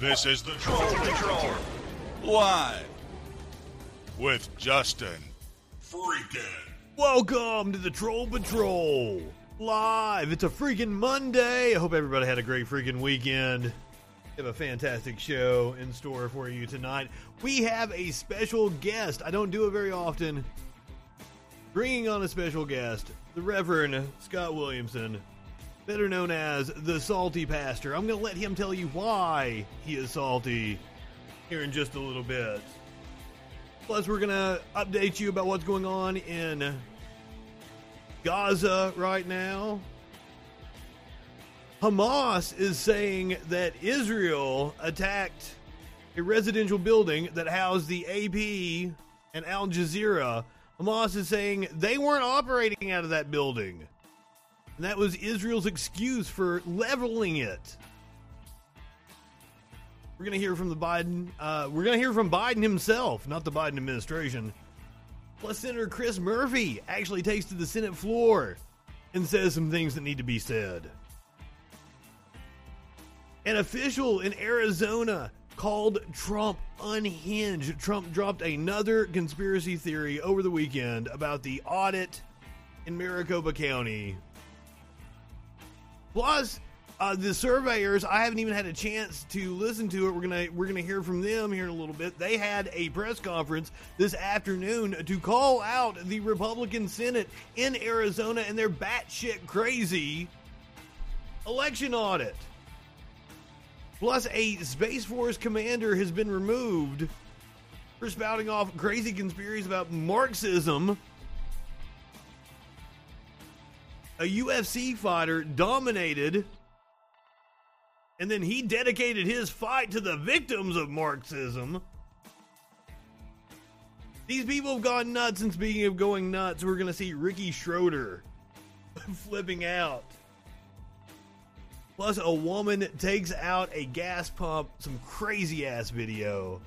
This is the Troll Patrol. Live with Justin Freaking. Welcome to the Troll Patrol. Live. It's a freaking Monday. I hope everybody had a great freaking weekend. We have a fantastic show in store for you tonight. We have a special guest. I don't do it very often. Bringing on a special guest, the Reverend Scott Williamson, better known as the Salty Pastor. I'm going to let him tell you why he is salty here in just a little bit. Plus, we're going to update you about what's going on in Gaza right now. Hamas is saying that Israel attacked a residential building that housed the AP and Al Jazeera. Hamas is saying they weren't operating out of that building. And that was Israel's excuse for leveling it. We're going to hear from the Biden. Uh, we're going to hear from Biden himself, not the Biden administration. Plus, Senator Chris Murphy actually takes to the Senate floor and says some things that need to be said. An official in Arizona called Trump unhinged. Trump dropped another conspiracy theory over the weekend about the audit in Maricopa County. Plus, uh, the surveyors, I haven't even had a chance to listen to it. We're gonna we're gonna hear from them here in a little bit. They had a press conference this afternoon to call out the Republican Senate in Arizona and their batshit crazy election audit. Plus, a Space Force commander has been removed for spouting off crazy conspiracies about Marxism. A UFC fighter dominated, and then he dedicated his fight to the victims of Marxism. These people have gone nuts, and speaking of going nuts, we're going to see Ricky Schroeder flipping out. Plus, a woman takes out a gas pump. Some crazy ass video.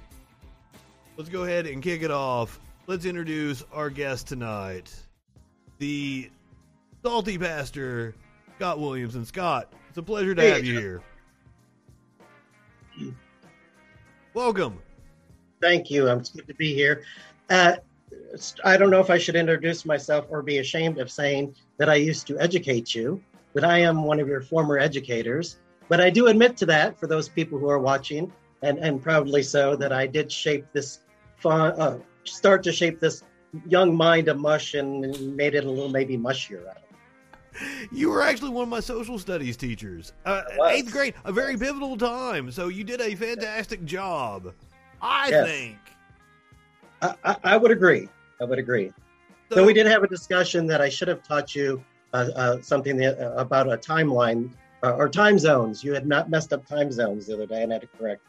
Let's go ahead and kick it off. Let's introduce our guest tonight, the salty pastor, Scott Williams, and Scott, it's a pleasure to Hey, have you here. Welcome. Thank you. I'm good to be here. Uh, I don't know if I should introduce myself or be ashamed of saying that I used to educate you, that I am one of your former educators. But I do admit to that for those people who are watching, and, and proudly so, that I did shape this, fun, uh, start to shape this young mind of mush and made it a little maybe mushier. I. You were actually one of my social studies teachers. Uh, eighth grade, a very pivotal time. So you did a fantastic job. I Yes. think. I, I, I would agree. I would agree. So we did have a discussion that I should have taught you uh, uh, something that, uh, about a timeline uh, or time zones. You had not messed up time zones the other day, and I had to correct.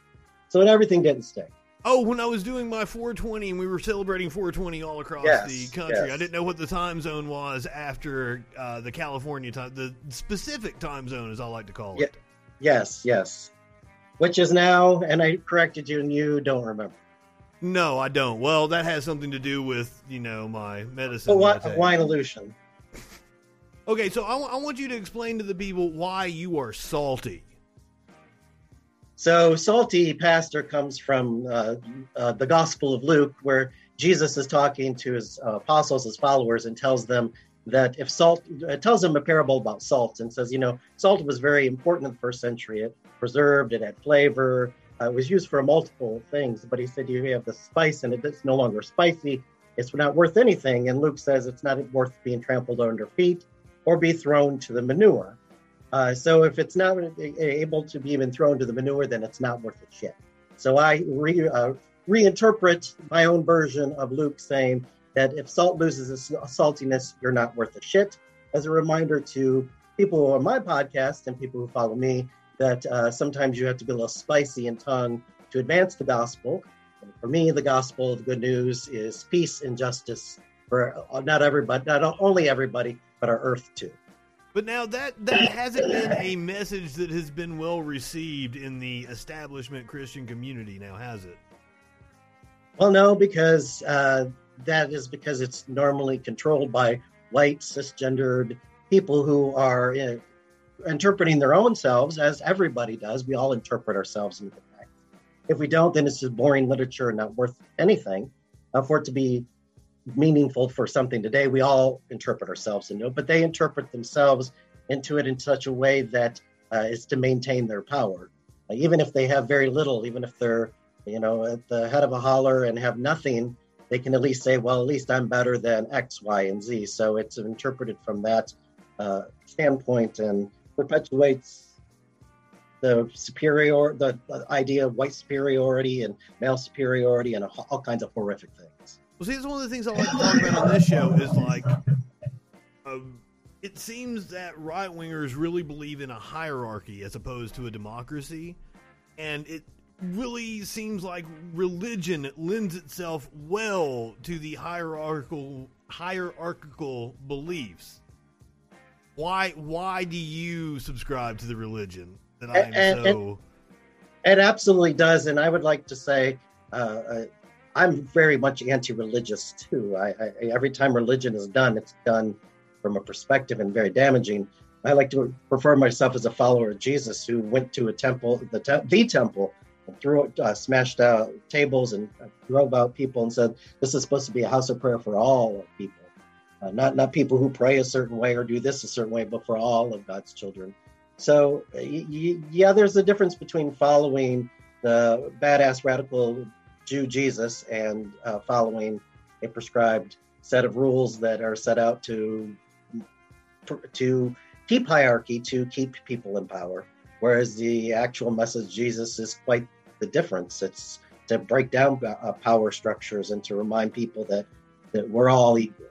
So everything didn't stick. Oh, when I was doing my 420 and we were celebrating 420 all across Yes, the country, yes. I didn't know what the time zone was after uh, the California time, the specific time zone, as I like to call it. Yes, yes. Which is now, and I corrected you, and you don't remember. No, I don't. Well, that has something to do with you know my medicine. But what that I take. wine illusion? Okay, so I wa- I want you to explain to the people why you are salty. So salty pastor comes from uh, uh, the Gospel of Luke, where Jesus is talking to his uh, apostles, his followers, and tells them that if salt, uh, tells them a parable about salt, and says, you know, salt was very important in the first century. It preserved, it had flavor, uh, it was used for multiple things. But he said, you have the spice, and it's no longer spicy. It's not worth anything. And Luke says it's not worth being trampled under feet or be thrown to the manure. Uh, so if it's not able to be even thrown to the manure, then it's not worth a shit. So I re, uh, reinterpret my own version of Luke saying that if salt loses its saltiness, you're not worth a shit. As a reminder to people on my podcast and people who follow me, that uh, sometimes you have to be a little spicy in tongue to advance the gospel. And for me, the gospel, the good news is peace and justice for not everybody, not only everybody, but our earth too. But now that that hasn't been a message that has been well received in the establishment Christian community. Now has it? Well, no, because uh, that is because it's normally controlled by white cisgendered people who are uh, interpreting their own selves as everybody does. We all interpret ourselves into the fact. If we don't, then it's just boring literature and not worth anything. Uh, for it to be meaningful for something today, we all interpret ourselves into it, but they interpret themselves into it in such a way that uh, is to maintain their power. Uh, even if they have very little, even if they're, you know, at the head of a holler and have nothing, they can at least say, well, at least I'm better than X, Y, and Z. So it's interpreted from that uh, standpoint and perpetuates the superior, the, the, idea of white superiority and male superiority and all kinds of horrific things. Well, see, that's one of the things I like to talk about on this show is like, um, it seems that right wingers really believe in a hierarchy as opposed to a democracy, and it really seems like religion lends itself well to the hierarchical hierarchical beliefs. Why why do you subscribe to the religion that I'm and, so? it absolutely does, and I would like to say. Uh, uh, I'm very much anti-religious too. I, I, every time religion is done, it's done from a perspective and very damaging. I like to refer myself as a follower of Jesus who went to a temple, the, te- the temple, threw uh, smashed out tables and drove out people and said, "This is supposed to be a house of prayer for all people, uh, not not people who pray a certain way or do this a certain way, but for all of God's children." So, y- y- yeah, there's a difference between following the badass radical Jew Jesus and uh, following a prescribed set of rules that are set out to to keep hierarchy, to keep people in power. Whereas the actual message Jesus is quite the difference. It's to break down uh, power structures and to remind people that that we're all equal.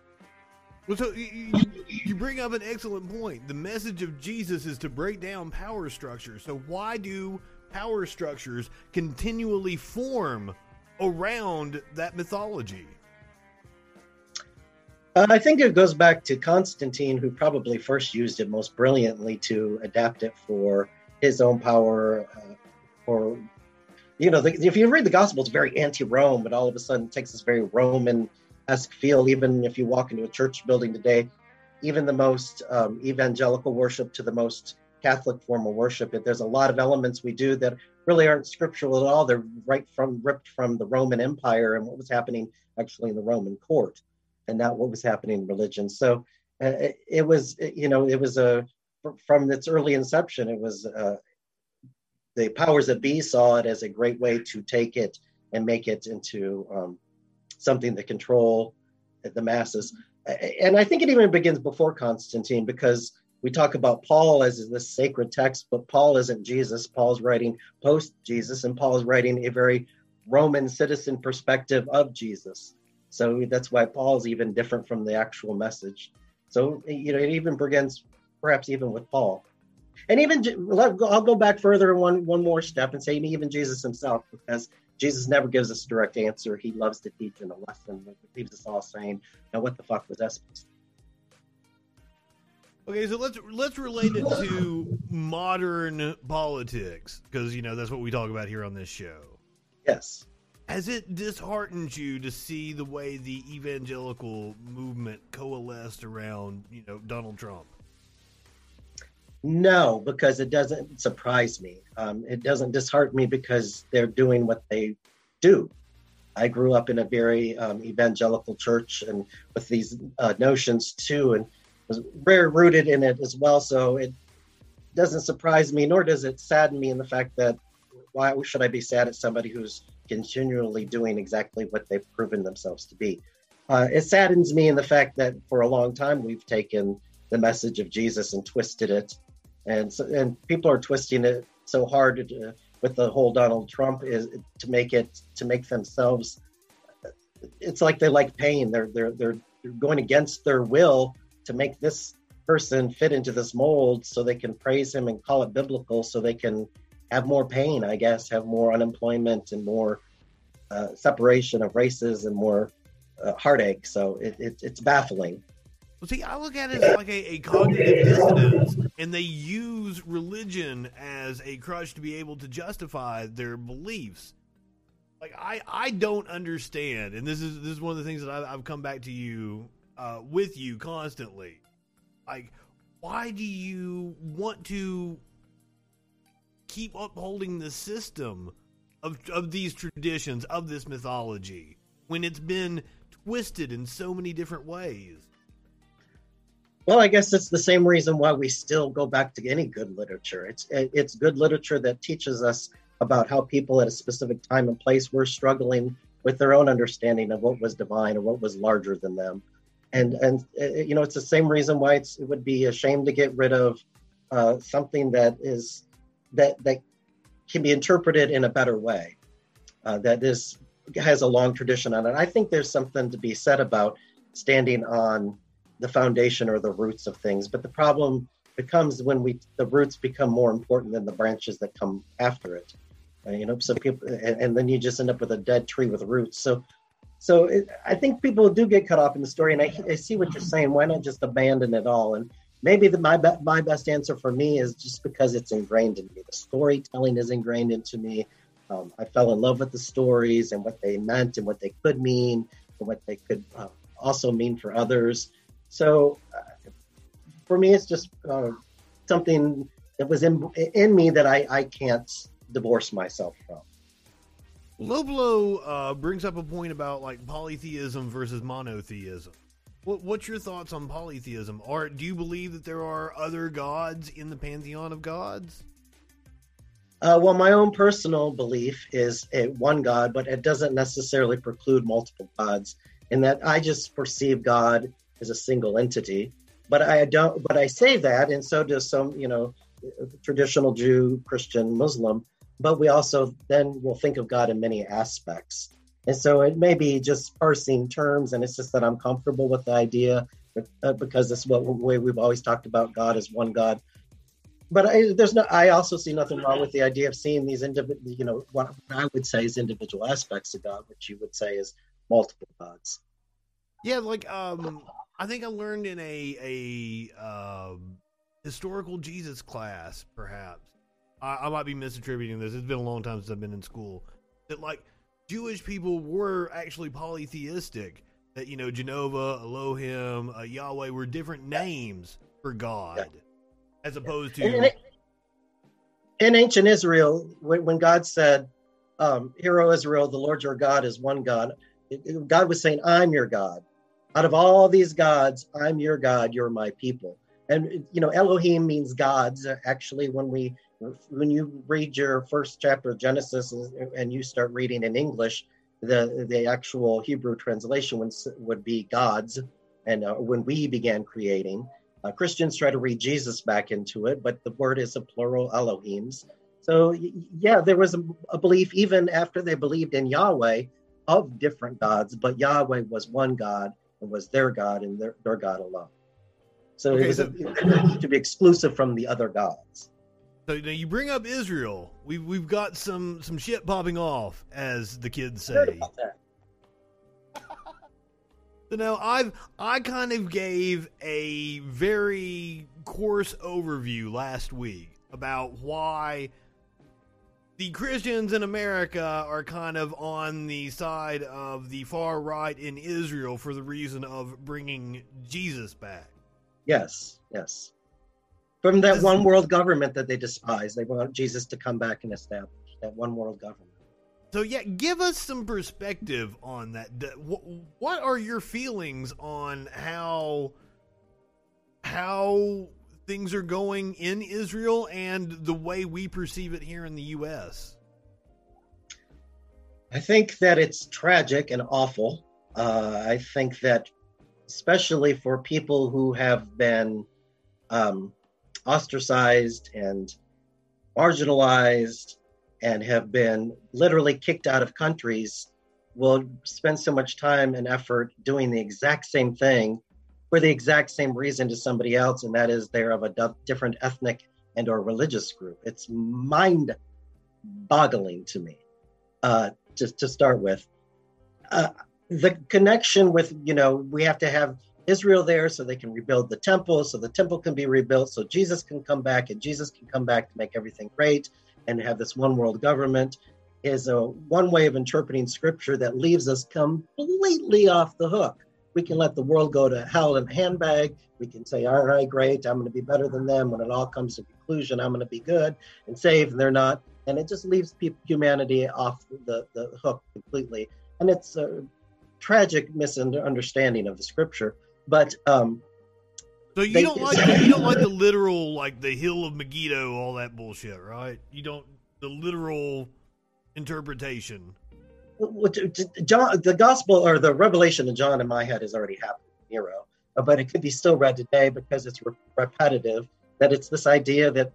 Well, so you, you bring up an excellent point. The message of Jesus is to break down power structures. So why do power structures continually form around that mythology? Uh, I think it goes back to Constantine, who probably first used it most brilliantly to adapt it for his own power, uh, for you know, the, if you read the gospel, it's very anti-Rome, but all of a sudden takes this very Roman-esque feel. Even if you walk into a church building today, even the most um, evangelical worship to the most Catholic form of worship, there's a lot of elements we do that really aren't scriptural at all. They're right from ripped from the Roman Empire and what was happening actually in the Roman court, and not what was happening in religion. So uh, it, it, was, you know, it was a from its early inception, it was uh, the powers that be saw it as a great way to take it and make it into um, something that control the masses. And I think it even begins before Constantine because we talk about Paul as this sacred text, but Paul isn't Jesus. Paul's writing post Jesus, and Paul is writing a very Roman citizen perspective of Jesus. So that's why Paul's even different from the actual message. So, you know, it even begins perhaps even with Paul and even I'll go back further one one more step and say even Jesus himself, because Jesus never gives us a direct answer. He loves to teach in a lesson leaves us all saying, "Now, what the fuck was that supposed?" Okay, so let's let's relate it to modern politics because you know that's what we talk about here on this show. Yes. Has it disheartened you to see the way the evangelical movement coalesced around you know Donald Trump? No, because it doesn't surprise me. Um, it doesn't dishearten me because they're doing what they do. I grew up in a very um, evangelical church and with these uh, notions too, and was very rooted in it as well. So it doesn't surprise me, nor does it sadden me in the fact that why should I be sad at somebody who's continually doing exactly what they've proven themselves to be? Uh, it saddens me in the fact that for a long time we've taken the message of Jesus and twisted it and so, and people are twisting it so hard to, with the whole Donald Trump is to make it to make themselves. It's like they like pain. They're they're they're going against their will to make this person fit into this mold so they can praise him and call it biblical so they can have more pain i guess have more unemployment and more uh, separation of races and more uh, heartache so it, it, it's baffling well, see, I look at it as like a, a cognitive dissonance, and they use religion as a crutch to be able to justify their beliefs. Like I, I don't understand, and this is this is one of the things that I've, I've come back to you uh, with you constantly. Like, why do you want to keep upholding the system of of these traditions of this mythology when it's been twisted in so many different ways? Well, I guess it's the same reason why we still go back to any good literature. It's it's good literature that teaches us about how people at a specific time and place were struggling with their own understanding of what was divine or what was larger than them. And and uh, you know, it's the same reason why it's, it would be a shame to get rid of uh, something that is that that can be interpreted in a better way. Uh, that is has a long tradition on it. I think there's something to be said about standing on the foundation or the roots of things. But the problem becomes when we the roots become more important than the branches that come after it. Uh, you know, so people and, and, then you just end up with a dead tree with roots. So, so it, I think people do get cut off in the story, and I, I see what you're saying. Why not just abandon it all? And maybe the, my my best answer for me is just because it's ingrained in me. The storytelling is ingrained into me. Um, I fell in love with the stories and what they meant and what they could mean and what they could uh, also mean for others. So, uh, for me, it's just uh, something that was in in me that I I can't divorce myself from. Low Blow uh, brings up a point about like polytheism versus monotheism. What, what's your thoughts on polytheism? Or do you believe that there are other gods in the pantheon of gods? Uh, well, my own personal belief is a one God, but it doesn't necessarily preclude multiple gods. In that, I just perceive God as a single entity. But I don't. But I say that, and so does some, you know, traditional Jew, Christian, Muslim. But we also then will think of God in many aspects. And so it may be just parsing terms, and it's just that I'm comfortable with the idea uh, because this is what way we've always talked about God as one God. But I, there's no. I also see nothing wrong with the idea of seeing these individual, you know, what I would say is individual aspects of God, which you would say is multiple gods. Yeah, like um, I think I learned in a a uh, historical Jesus class, perhaps. I, I might be misattributing this. It's been a long time since I've been in school. That like Jewish people were actually polytheistic. That you know, Jehovah, Elohim, uh, Yahweh were different names for God, yeah. as opposed to. In, in ancient Israel, when, when God said, um, "Hear, O Israel, the Lord your God is one God," it, it, God was saying, "I'm your God." Out of all these gods, I'm your God. You're my people. And you know, Elohim means gods. Actually, when we when you read your first chapter of Genesis and you start reading in English, the the actual Hebrew translation would, would be gods. And uh, when we began creating, uh, Christians try to read Jesus back into it, but the word is a plural Elohims. So yeah, there was a, a belief even after they believed in Yahweh of different gods, but Yahweh was one God and was their God and their, their God alone. So okay, it was so, a, to be exclusive from the other gods. So now you bring up Israel. We've we've got some some shit popping off, as the kids say. So now I've I kind of gave a very coarse overview last week about why the Christians in America are kind of on the side of the far right in Israel for the reason of bringing Jesus back. Yes, yes from that one world government that they despise. They want Jesus to come back and establish that one world government. So yeah, give us some perspective on that. What are your feelings on how how things are going in Israel and the way we perceive it here in the U.S.? I think that it's tragic and awful. Uh, I think that, especially for people who have been um, ostracized and marginalized and have been literally kicked out of countries will spend so much time and effort doing the exact same thing for the exact same reason to somebody else and that is they're of a different ethnic and or religious group. It's mind boggling to me uh, just to start with. Uh, the connection with you know we have to have Israel there so they can rebuild the temple, so the temple can be rebuilt, so Jesus can come back, and Jesus can come back to make everything great and have this one world government is a one way of interpreting scripture that leaves us completely off the hook. We can let the world go to hell in a handbag. We can say, "Aren't I great? I'm going to be better than them." When it all comes to conclusion, I'm going to be good and saved, and they're not. and it just leaves people, humanity off the, the hook completely. And it's a tragic misunderstanding of the scripture. But um, so you they, don't like the, you don't like the literal like the hill of Megiddo, all that bullshit, right? You don't the literal interpretation. John, the gospel or the revelation of John in my head has already happened, Nero, but it could be still read today because it's re- repetitive. That it's this idea that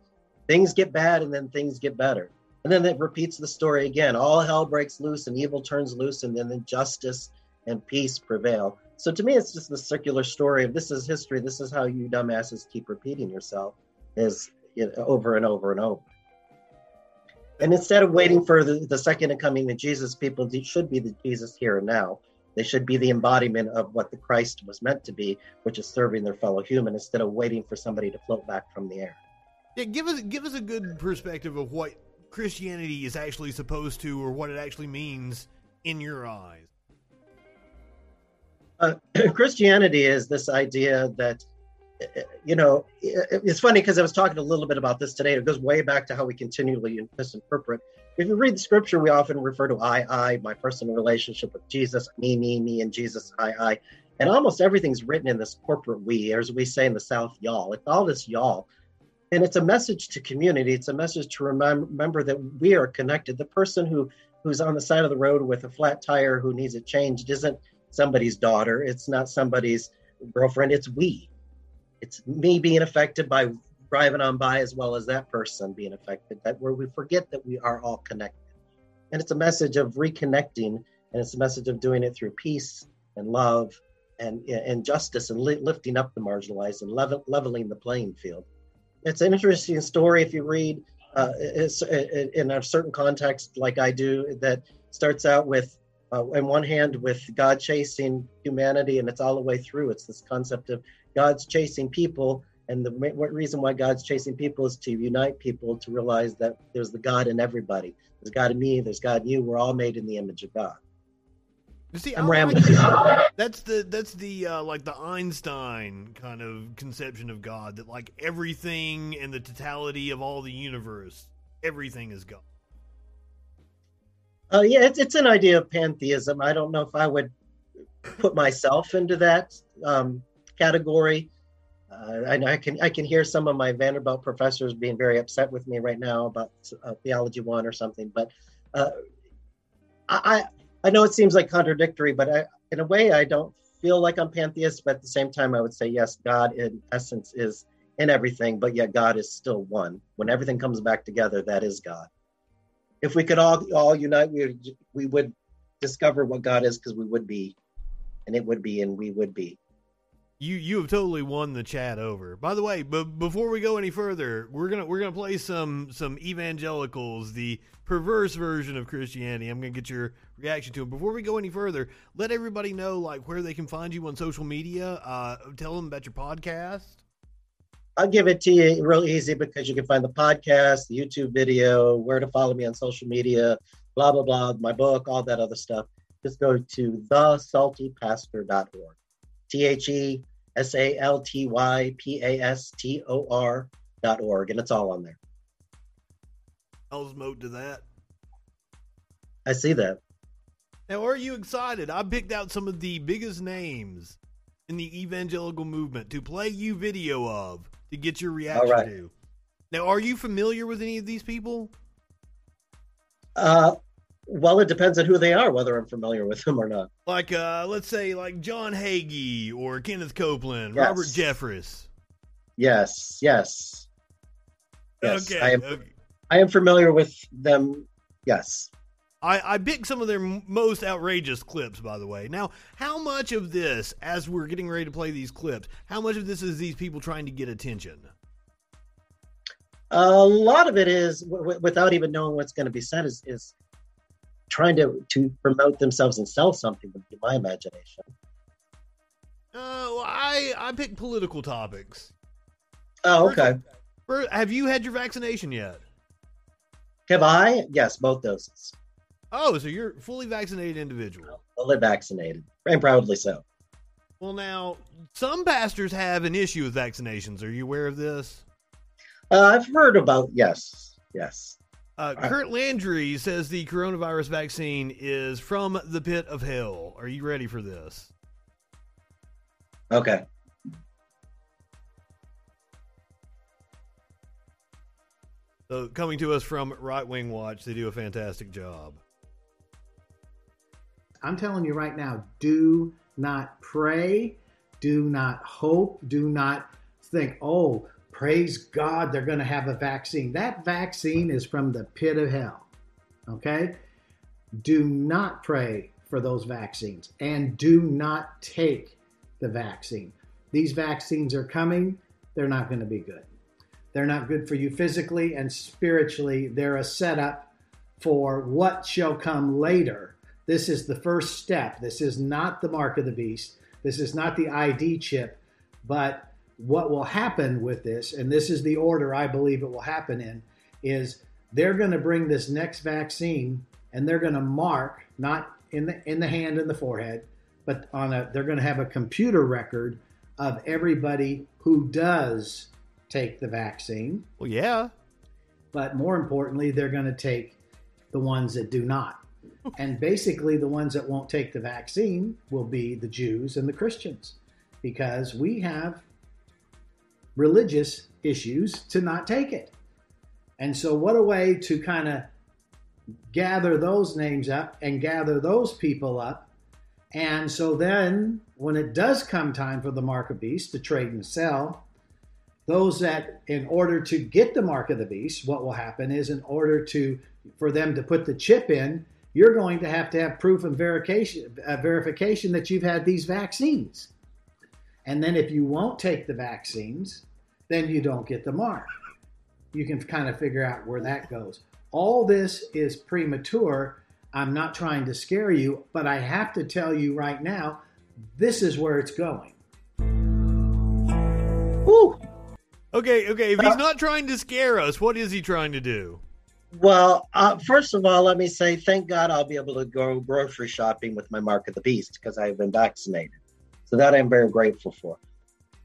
things get bad and then things get better, and then it repeats the story again. All hell breaks loose and evil turns loose, and then justice and peace prevail. So to me, it's just the circular story of this is history. This is how you dumbasses keep repeating yourself, is you know, over and over and over. And instead of waiting for the, the second coming of Jesus, people should be the Jesus here and now. They should be the embodiment of what the Christ was meant to be, which is serving their fellow human, instead of waiting for somebody to float back from the air. Yeah, give us give us a good perspective of what Christianity is actually supposed to, or what it actually means in your eyes. Uh, Christianity is this idea that, you know, it's funny because I was talking a little bit about this today. It goes way back to how we continually misinterpret. If you read the scripture, we often refer to I, I, my personal relationship with Jesus, me, me, me, and Jesus, I, I. And almost everything's written in this corporate we, or as we say in the South, y'all. It's all this y'all. And it's a message to community. It's a message to remember that we are connected. The person who who's on the side of the road with a flat tire who needs it changed isn't somebody's daughter. It's not somebody's girlfriend. It's we. It's me being affected by driving on by as well as that person being affected. That where we forget that we are all connected. And it's a message of reconnecting, and it's a message of doing it through peace and love and and justice and li- lifting up the marginalized and level, leveling the playing field. It's an interesting story if you read uh, it's, in a certain context, like I do, that starts out with uh, on one hand with God chasing humanity, and it's all the way through. It's this concept of God's chasing people, and the reason why God's chasing people is to unite people to realize that there's the God in everybody. There's God in me. There's God in you. We're all made in the image of God. You see, I'm rambling. Like that's the that's the uh, like the Einstein kind of conception of God that like everything and the totality of all the universe, everything is God. Uh, yeah, it's, it's an idea of pantheism. I don't know if I would put myself into that um, category. Uh, I, I, can I can hear some of my Vanderbilt professors being very upset with me right now about uh, theology one or something. But uh, I I know it seems like contradictory, but I, in a way I don't feel like I'm pantheist. But at the same time, I would say yes, God in essence is in everything, but yet God is still one. When everything comes back together, that is God if we could all all unite, we we would discover what God is because we would be, and it would be, and we would be. You you have totally won the chat over. By the way, but before we go any further, we're gonna we're gonna play some some evangelicals, the perverse version of Christianity. I'm gonna get your reaction to it. Before we go any further, let everybody know like where they can find you on social media. Uh, tell them about your podcast. I'll give it to you real easy because you can find the podcast, the YouTube video, where to follow me on social media, blah, blah, blah, my book, all that other stuff. Just go to thesaltypastor.org. T H E S A L T Y P A S T O R dot org, and it's all on there. How's Moat to that? I see that. Now, are you excited? I picked out some of the biggest names in the evangelical movement to play you video of to get your reaction right. to. Now, are you familiar with any of these people? Uh, well, it depends on who they are, whether I'm familiar with them or not. Like, uh, let's say, like John Hagee or Kenneth Copeland, yes. Robert Jeffress. Yes, yes. Yes, okay, I am, okay. I am familiar with them. Yes. I, I picked some of their most outrageous clips, by the way. Now, how much of this, as we're getting ready to play these clips, how much of this is these people trying to get attention? A lot of it is, w- without even knowing what's going to be said, is, is trying to, to promote themselves and sell something, would be my imagination. Uh, well, I, I picked political topics. Oh, okay. First, have you had your vaccination yet? Have I? Yes, both doses. Oh, so you're fully vaccinated individual. Fully vaccinated, and proudly so. Well, now some pastors have an issue with vaccinations. Are you aware of this? Uh, I've heard about yes, yes. Uh, Kurt Landry says the coronavirus vaccine is from the pit of hell. Are you ready for this? Okay. So, coming to us from Right Wing Watch, they do a fantastic job. I'm telling you right now, do not pray, do not hope, do not think, oh, praise God, they're going to have a vaccine. That vaccine is from the pit of hell. Okay? Do not pray for those vaccines and do not take the vaccine. These vaccines are coming, they're not going to be good. They're not good for you physically and spiritually. They're a setup for what shall come later. This is the first step. This is not the mark of the beast. This is not the ID chip. But what will happen with this, and this is the order I believe it will happen in, is they're going to bring this next vaccine and they're going to mark, not in the in the hand and the forehead, but on a they're going to have a computer record of everybody who does take the vaccine. Well, yeah. But more importantly, they're going to take the ones that do not. And basically, the ones that won't take the vaccine will be the Jews and the Christians because we have religious issues to not take it. And so, what a way to kind of gather those names up and gather those people up. And so, then when it does come time for the mark of beast to trade and sell, those that in order to get the mark of the beast what will happen is in order to for them to put the chip in you're going to have to have proof and verification uh, verification that you've had these vaccines and then if you won't take the vaccines then you don't get the mark you can kind of figure out where that goes all this is premature i'm not trying to scare you but i have to tell you right now this is where it's going Woo! Okay, okay. If he's not trying to scare us, what is he trying to do? Well, uh, first of all, let me say thank God I'll be able to go grocery shopping with my mark of the beast because I've been vaccinated. So that I'm very grateful for.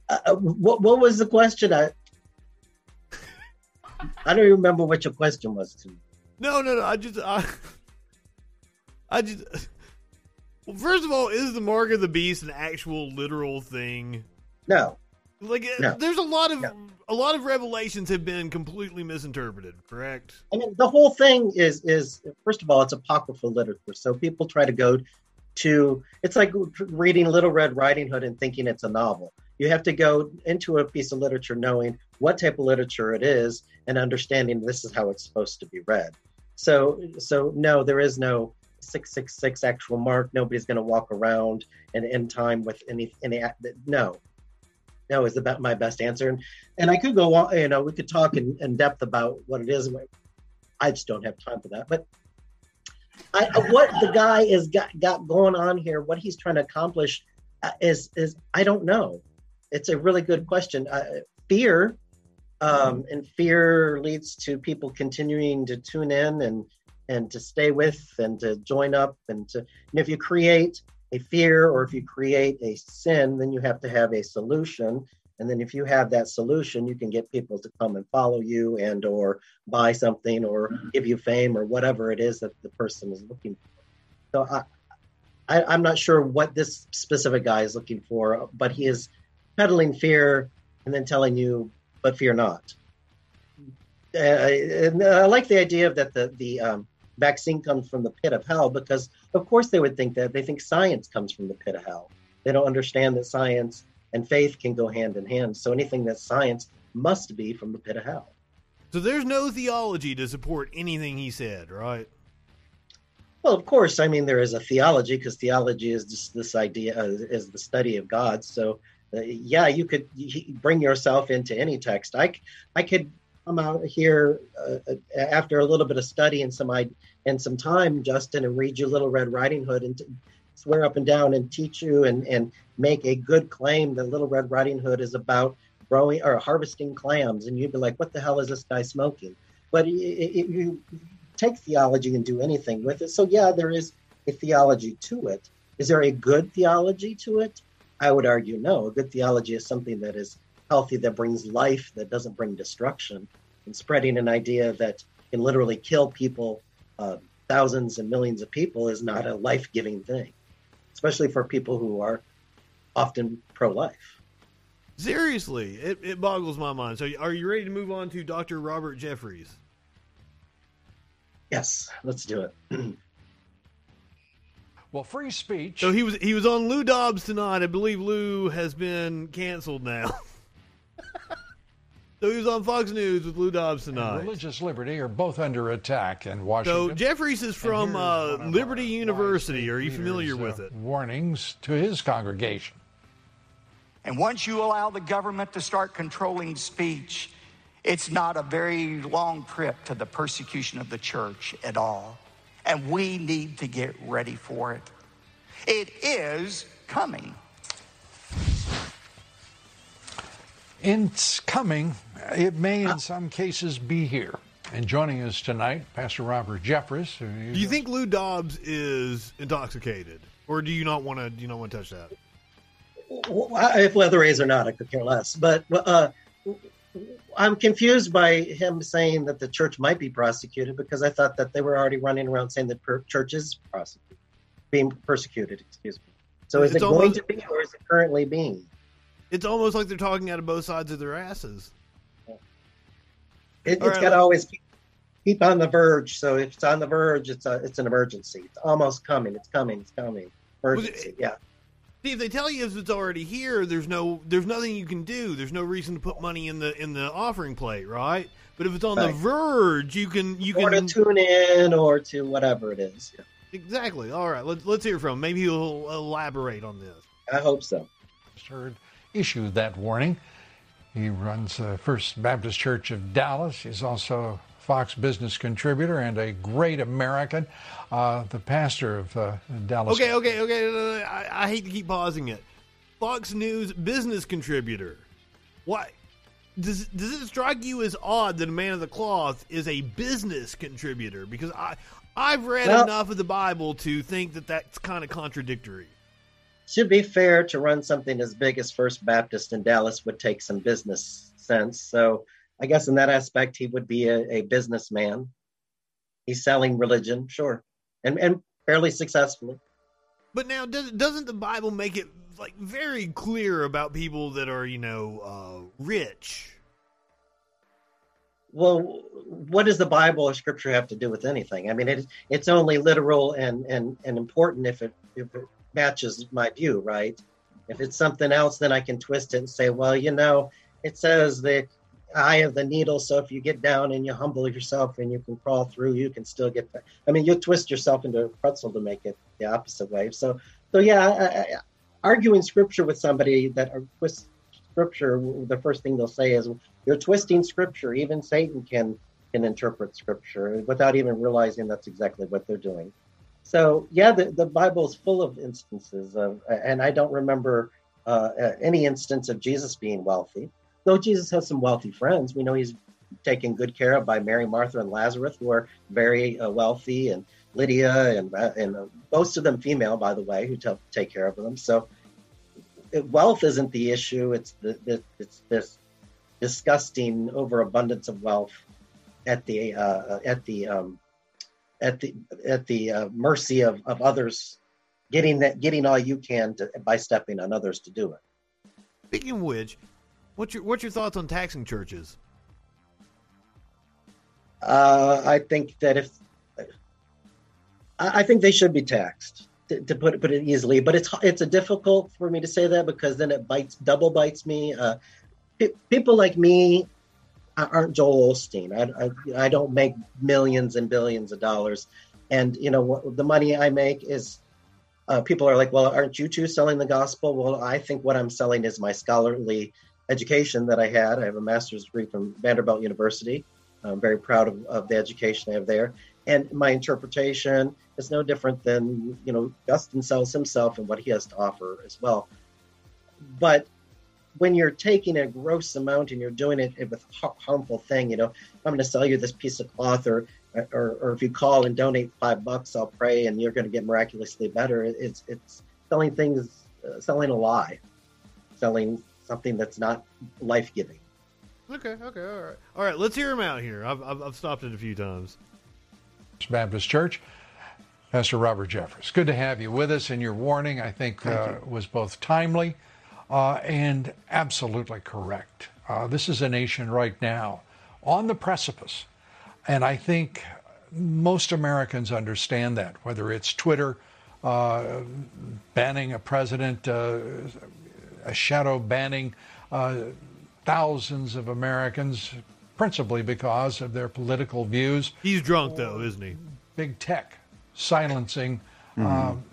Uh, uh what, what was the question? I I don't even remember what your question was to me. No, no, no. I just I, I just. Well, first of all, is the mark of the beast an actual literal thing? No. Like, no. there's a lot of no. a lot of revelations have been completely misinterpreted. Correct. I mean, the whole thing is is first of all, it's apocryphal literature, so people try to go to. It's like reading Little Red Riding Hood and thinking it's a novel. You have to go into a piece of literature knowing what type of literature it is and understanding this is how it's supposed to be read. So, so no, there is no 666 actual mark. Nobody's going to walk around and end time with any any. No, no is about my best answer. And, and I could go on, you know, we could talk in, in depth about what it is. I just don't have time for that. But I, what the guy is got, got going on here, what he's trying to accomplish uh, is, is I don't know. It's a really good question. Uh, fear, um, and fear leads to people continuing to tune in and, and to stay with and to join up and to, and if you create a fear or if you create a sin, then you have to have a solution. And then if you have that solution, you can get people to come and follow you and or buy something or give you fame or whatever it is that the person is looking for. So I, I am not sure what this specific guy is looking for, but he is peddling fear and then telling you, but fear not. Uh, and I like the idea of that the the um, vaccine comes from the pit of hell because of course they would think that. They think science comes from the pit of hell. They don't understand that science and faith can go hand in hand. So anything that's science must be from the pit of hell. So there's no theology to support anything he said right? Well of course i mean there is a theology because theology is just this idea uh, is the study of god. So uh, yeah you could bring yourself into any text. I, I could come out here uh, uh, after a little bit of study and some and some time, Justin, and read you Little Red Riding Hood and swear up and down and teach you and and make a good claim that Little Red Riding Hood is about growing or harvesting clams, and you'd be like, "What the hell is this guy smoking?" But it, it, you take theology and do anything with it. So yeah, there is a theology to it. Is there a good theology to it? I would argue no. A good theology is something that is healthy that brings life that doesn't bring destruction and spreading an idea that can literally kill people, uh, thousands and millions of people, is not a life giving thing, especially for people who are often pro life. Seriously, it, it boggles my mind. So, are you ready to move on to Dr. Robert Jeffress? Yes, let's do it. well, free speech. So he was he was on Lou Dobbs tonight. I believe Lou has been canceled now. so he was on Fox News with Lou Dobbs tonight. And religious liberty are both under attack in Washington. So Jeffress is from uh, Liberty University. Are you familiar with it? Warnings to his congregation. And once you allow the government to start controlling speech, it's not a very long trip to the persecution of the church at all. And we need to get ready for it. It is coming. It's coming. It may, in some cases, be here. And joining us tonight, Pastor Robert Jeffress. Do you think Lou Dobbs is intoxicated, or do you not want to? Do you not want to touch that? if whether he is or not, I could care less. But uh, I'm confused by him saying that the church might be prosecuted because I thought that they were already running around saying that per- church is prosecuted, being persecuted. Excuse me. So is it's it almost, going to be, or is it currently being? It's almost like they're talking out of both sides of their asses. It, has right, got to always keep, keep on the verge. So if it's on the verge, it's a, it's an emergency. It's almost coming. It's coming. It's coming. Emergency. It, yeah. See, if they tell you if it's already here, there's no, there's nothing you can do. There's no reason to put money in the in the offering plate, right? But if it's on right. the verge, you can you or can to tune in or to whatever it is. Yeah. Exactly. All right, let's let's hear from him. Maybe he'll elaborate on this. I hope so. Heard issued that warning. He runs the First Baptist Church of Dallas. He's also a Fox Business contributor and a great American, uh, the pastor of uh, Dallas. Okay, okay, okay. I, I, hate to keep pausing it. Fox News business contributor. Why? Does, does it strike you as odd that a man of the cloth is a business contributor? Because I, I've read well, enough of the Bible to think that that's kind of contradictory. Should be fair to run something as big as First Baptist in Dallas would take some business sense. So I guess in that aspect, he would be a, a businessman. He's selling religion, sure, and and fairly successfully. But now, does, doesn't the Bible make it like very clear about people that are, you know, uh, rich? Well, what does the Bible or Scripture have to do with anything? I mean, it, it's only literal and, and, and important if it if it matches my view, right? If it's something else, then I can twist it and say, well, you know, it says the eye of the needle. So if you get down and you humble yourself and you can crawl through, you can still get back. I mean, you twist yourself into a pretzel to make it the opposite way. So, so yeah, I, I, arguing scripture with somebody that twists scripture, the first thing they'll say is, "You're twisting scripture." Even Satan can can interpret scripture without even realizing that's exactly what they're doing. So, yeah, the, the Bible is full of instances of, and I don't remember uh, any instance of Jesus being wealthy though Jesus has some wealthy friends, we know he's taken good care of by Mary, Martha, and Lazarus, who are very uh, wealthy, and Lydia, and uh, and uh, most of them female, by the way, who t- take care of them. So wealth isn't the issue; it's the, the it's this disgusting overabundance of wealth at the uh, at the um, at the at the uh, mercy of, of others, getting that getting all you can to, by stepping on others to do it. Speaking of which, What's your What's your thoughts on taxing churches? Uh, I think that if I think they should be taxed to, to, put it put it easily, but it's it's a difficult for me to say that because then it bites double bites me. Uh, people like me aren't Joel Osteen. I, I, I don't make millions and billions of dollars, and you know the money I make is. Uh, people are like, well, aren't you two selling the gospel? Well, I think what I'm selling is my scholarly education that I had. I have a master's degree from Vanderbilt University. I'm very proud of, of, the education I have there. And my interpretation is no different than, you know, Dustin sells himself and what he has to offer as well. But when you're taking a gross amount and you're doing it with a harmful thing, you know, I'm going to sell you this piece of cloth or, or, or if you call and donate five bucks, I'll pray and you're going to get miraculously better. It's, it's selling things, uh, selling a lie, selling something that's not life giving. Okay, okay, all right, all right. Let's hear him out here. I've I've, I've stopped it a few times. Baptist Church, Pastor Robert Jeffress, Good to have you with us. And your warning, I think, uh, was both timely uh, and absolutely correct. Uh, this is a nation right now on the precipice, and I think most Americans understand that. Whether it's Twitter uh, banning a president, uh, a shadow banning uh, thousands of Americans, principally because of their political views. He's drunk though, isn't he? Big tech silencing. Um,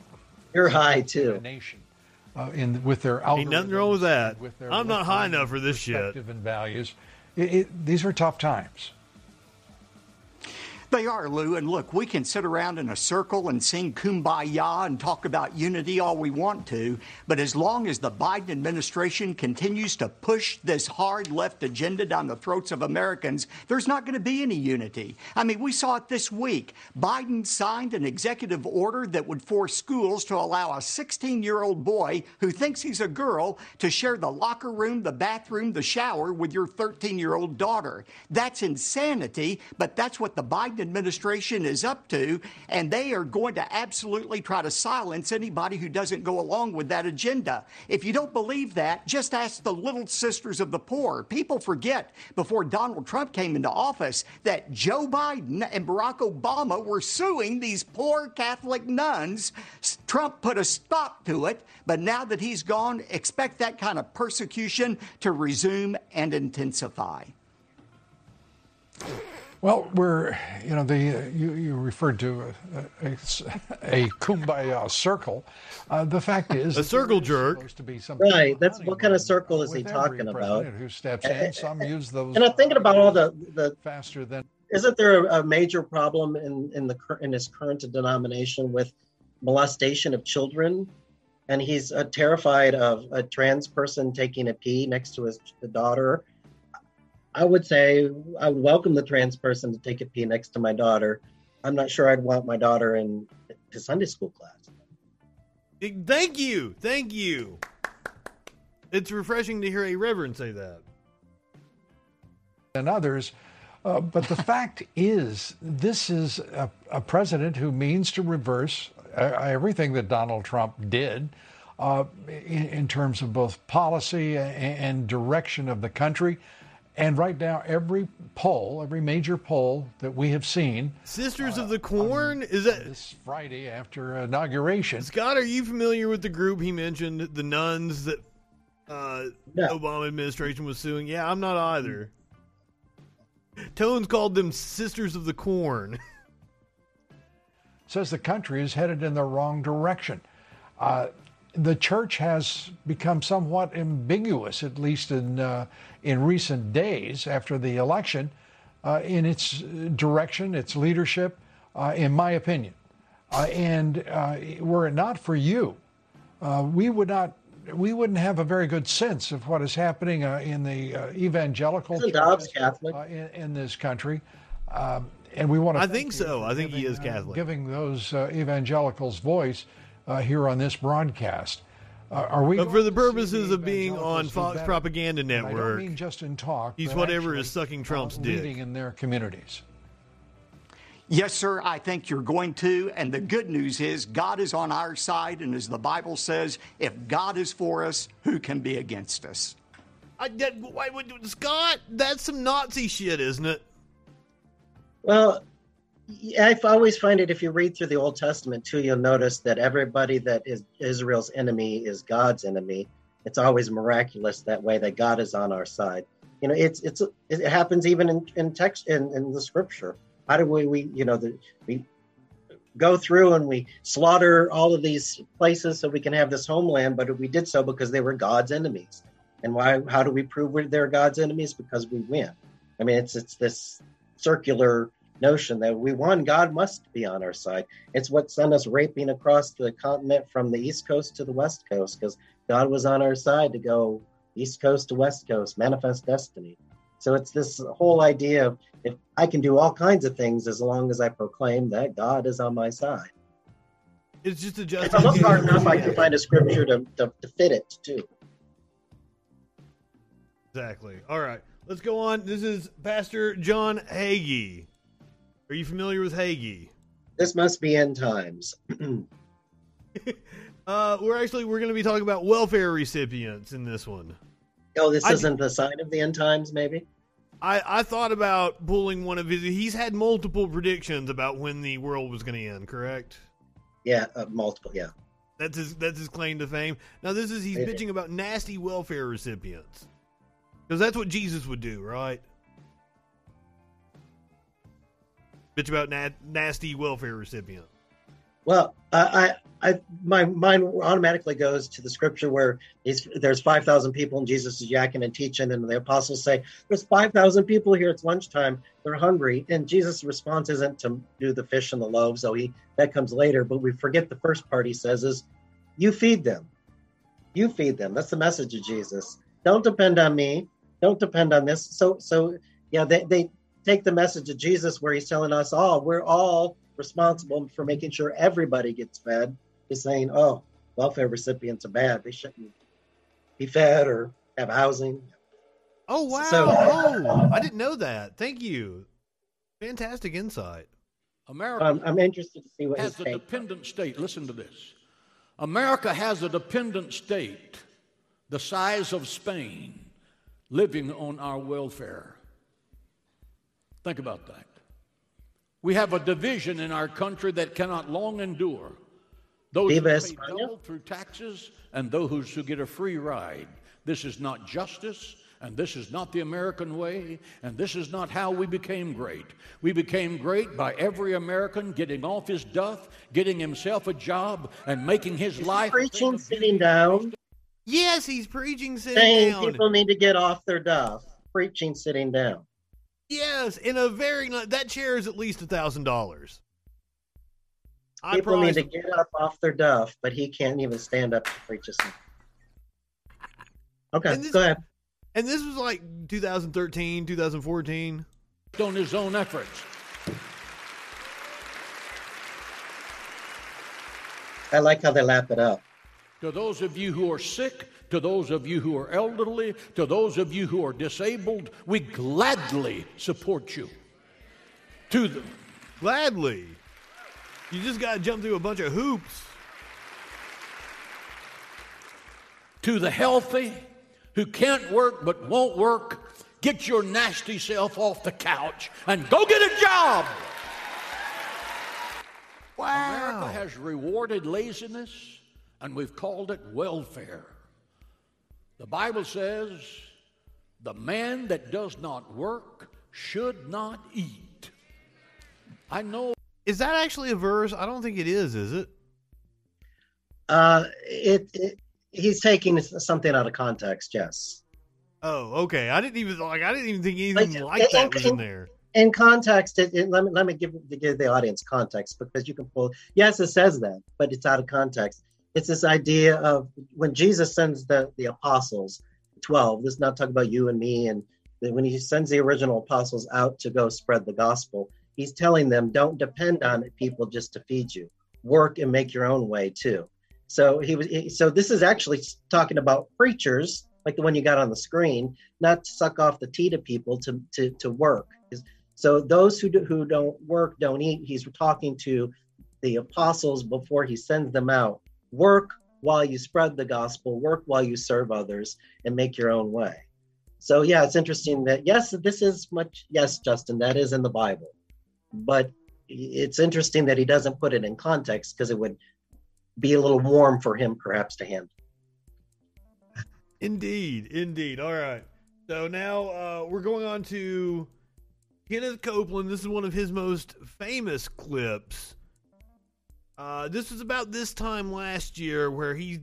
You're high too. Nation. Uh, in with their Ain't nothing wrong with that. with I'm not high enough for this shit. and values. It, it, these are tough times. They are, Lou. And look, we can sit around in a circle and sing kumbaya and talk about unity all we want to. But as long as the Biden administration continues to push this hard left agenda down the throats of Americans, there's not going to be any unity. I mean, we saw it this week. Biden signed an executive order that would force schools to allow a 16 year old boy who thinks he's a girl to share the locker room, the bathroom, the shower with your 13 year old daughter. That's insanity, but that's what the Biden administration is up to, and they are going to absolutely try to silence anybody who doesn't go along with that agenda. If you don't believe that, just ask the little sisters of the poor. People forget before Donald Trump came into office that Joe Biden and Barack Obama were suing these poor Catholic nuns. Trump put a stop to it, but now that he's gone, expect that kind of persecution to resume and intensify. Well, we're, you know, the uh, you, you referred to a, a, a kumbaya circle. Uh, the fact is, A that circle there is jerk. supposed to be something Right, that's- what kind of circle is he talking about? Who steps in? Some use those. And I'm thinking about all the the faster than isn't there a, a major problem in in the in his current denomination with molestation of children and he's uh, terrified of a trans person taking a pee next to his daughter i would say i would welcome the trans person to take a pee next to my daughter i'm not sure i'd want my daughter in to sunday school class Thank you, thank you. It's refreshing to hear a reverend say that. And others. Uh, but the fact is, this is a, a president who means to reverse uh, everything that Donald Trump did uh, in, in terms of both policy and, and direction of the country. And right now, every poll, every major poll that we have seen Sisters of the Corn is that this Friday after inauguration, Scott? Are you familiar with the group he mentioned, the nuns that uh, No. Obama administration was suing? Yeah, I'm not either. Tones called them Sisters of the Corn. says the country is headed in the wrong direction. Uh, the church has become somewhat ambiguous, at least in uh, in recent days after the election, uh, in its direction, its leadership, uh, in my opinion. Uh, and uh, were it not for you, uh, we would not. We wouldn't have a very good sense of what is happening uh, in the uh, evangelical Isn't Dobbs churches, Catholic? uh, in, in this country, um, and we want to. I think so. I think he is Catholic. Giving those uh, evangelicals voice uh, here on this broadcast. Uh, are we? But for the purposes of being on Fox better? Propaganda And I don't Network, mean just in talk. he's whatever is sucking Trump's uh, dick. leading in their communities. Yes, sir, I think you're going to. And the good news is God is on our side. And as the Bible says, if God is for us, who can be against us? I, that, why would Scott? That's some Nazi shit, isn't it? Well, yeah, I always find it if you read through the Old Testament too, you'll notice that everybody that is Israel's enemy is God's enemy. It's always miraculous that way that God is on our side. You know, it's it's it happens even in, in text in, in the scripture. How do we we you know the we go through and we slaughter all of these places so we can have this homeland, but we did so because they were God's enemies. And why? How do we prove we're, they're God's enemies? Because we win. I mean, it's it's this circular notion that we won. God must be on our side. It's what sent us raping across the continent from the east coast to the west coast because God was on our side to go east coast to west coast, manifest destiny. So it's this whole idea of if I can do all kinds of things as long as I proclaim that God is on my side. It's just a If I look hard enough, I can find a scripture to, to, to fit it too. Exactly. All right. let's go on. This is Pastor John Hagee. Are you familiar with Hagee? This must be end times. uh, we're actually we're going to be talking about welfare recipients in this one. Oh, this I- isn't the sign of the end times, maybe? I, I thought about pulling one of his. He's had multiple predictions about when the world was going to end. Correct? Yeah, uh, multiple. Yeah. That's his. That's his claim to fame. Now this is he's Yeah. bitching about nasty welfare recipients because that's what Jesus would do, right? Bitch about na- nasty welfare recipient. Well, I, I, my mind automatically goes to the scripture where there's five thousand people and Jesus is yakking and teaching, and the apostles say, "There's five thousand people here. It's lunchtime. They're hungry." And Jesus' response isn't to do the fish and the loaves, so he that comes later. But we forget the first part. He says is, "You feed them. You feed them." That's the message of Jesus. Don't depend on me. Don't depend on this. So, so yeah, they they take the message of Jesus where he's telling us all we're all responsible for making sure everybody gets fed. He's saying, oh, welfare recipients are bad. They shouldn't be fed or have housing. Oh wow! So- oh, I didn't know that. Thank you. Fantastic insight. America I'm, I'm interested to see what has a dependent state. Listen to this. America has a dependent state the size of Spain living on our welfare. Think about that. We have a division in our country that cannot long endure. Those Viva who pay España? double through taxes and those who get a free ride. This is not justice, and this is not the American way, and this is not how we became great. We became great by every American getting off his duff, getting himself a job, and making his life. Preaching sitting down, Yes, he's preaching sitting saying down. people need to get off their duff. Preaching sitting down. Yes, in a very that chair is at least a thousand dollars. I People need to get up off their duff, but he can't even stand up to preach a sermon. Okay, And this- go ahead. And this was like 2013, 2014. on his own efforts. I like how they lap it up. To those of you who are sick, to those of you who are elderly, to those of you who are disabled, we gladly support you. To the, Gladly. You just got to jump through a bunch of hoops. to the healthy who can't work but won't work, get your nasty self off the couch and go get a job. Wow. America has rewarded laziness and we've called it welfare. The Bible says the man that does not work should not eat. I know Is that actually a verse? I don't think it is, is it? Uh, it, it he's taking something out of context. Yes. Oh, okay. I didn't even like. I didn't even think anything Like, like and- that was in and- there. in context, it, it- let me let me give to give the audience context because you can pull. Yes, it says that, but it's out of context. It's this idea of when Jesus sends the the apostles, twelve. This is not talking about you and me, and when he sends the original apostles out to go spread the gospel, he's telling them don't depend on people just to feed you. Work and make your own way too. So he was. So this is actually talking about preachers, like the one you got on the screen, not to suck off the tea to people to to to work. So those who do, who don't work don't eat. He's talking to the apostles before he sends them out. Work while you spread the gospel. Work while you serve others, and make your own way. So yeah, it's interesting that yes, this is much. Yes, Justin, that is in the Bible, but it's interesting that he doesn't put it in context because it would be a little warm for him perhaps to handle. Indeed, indeed. All right. So now uh, we're going on to Kenneth Copeland. This is one of his most famous clips. Uh, this was about this time last year where he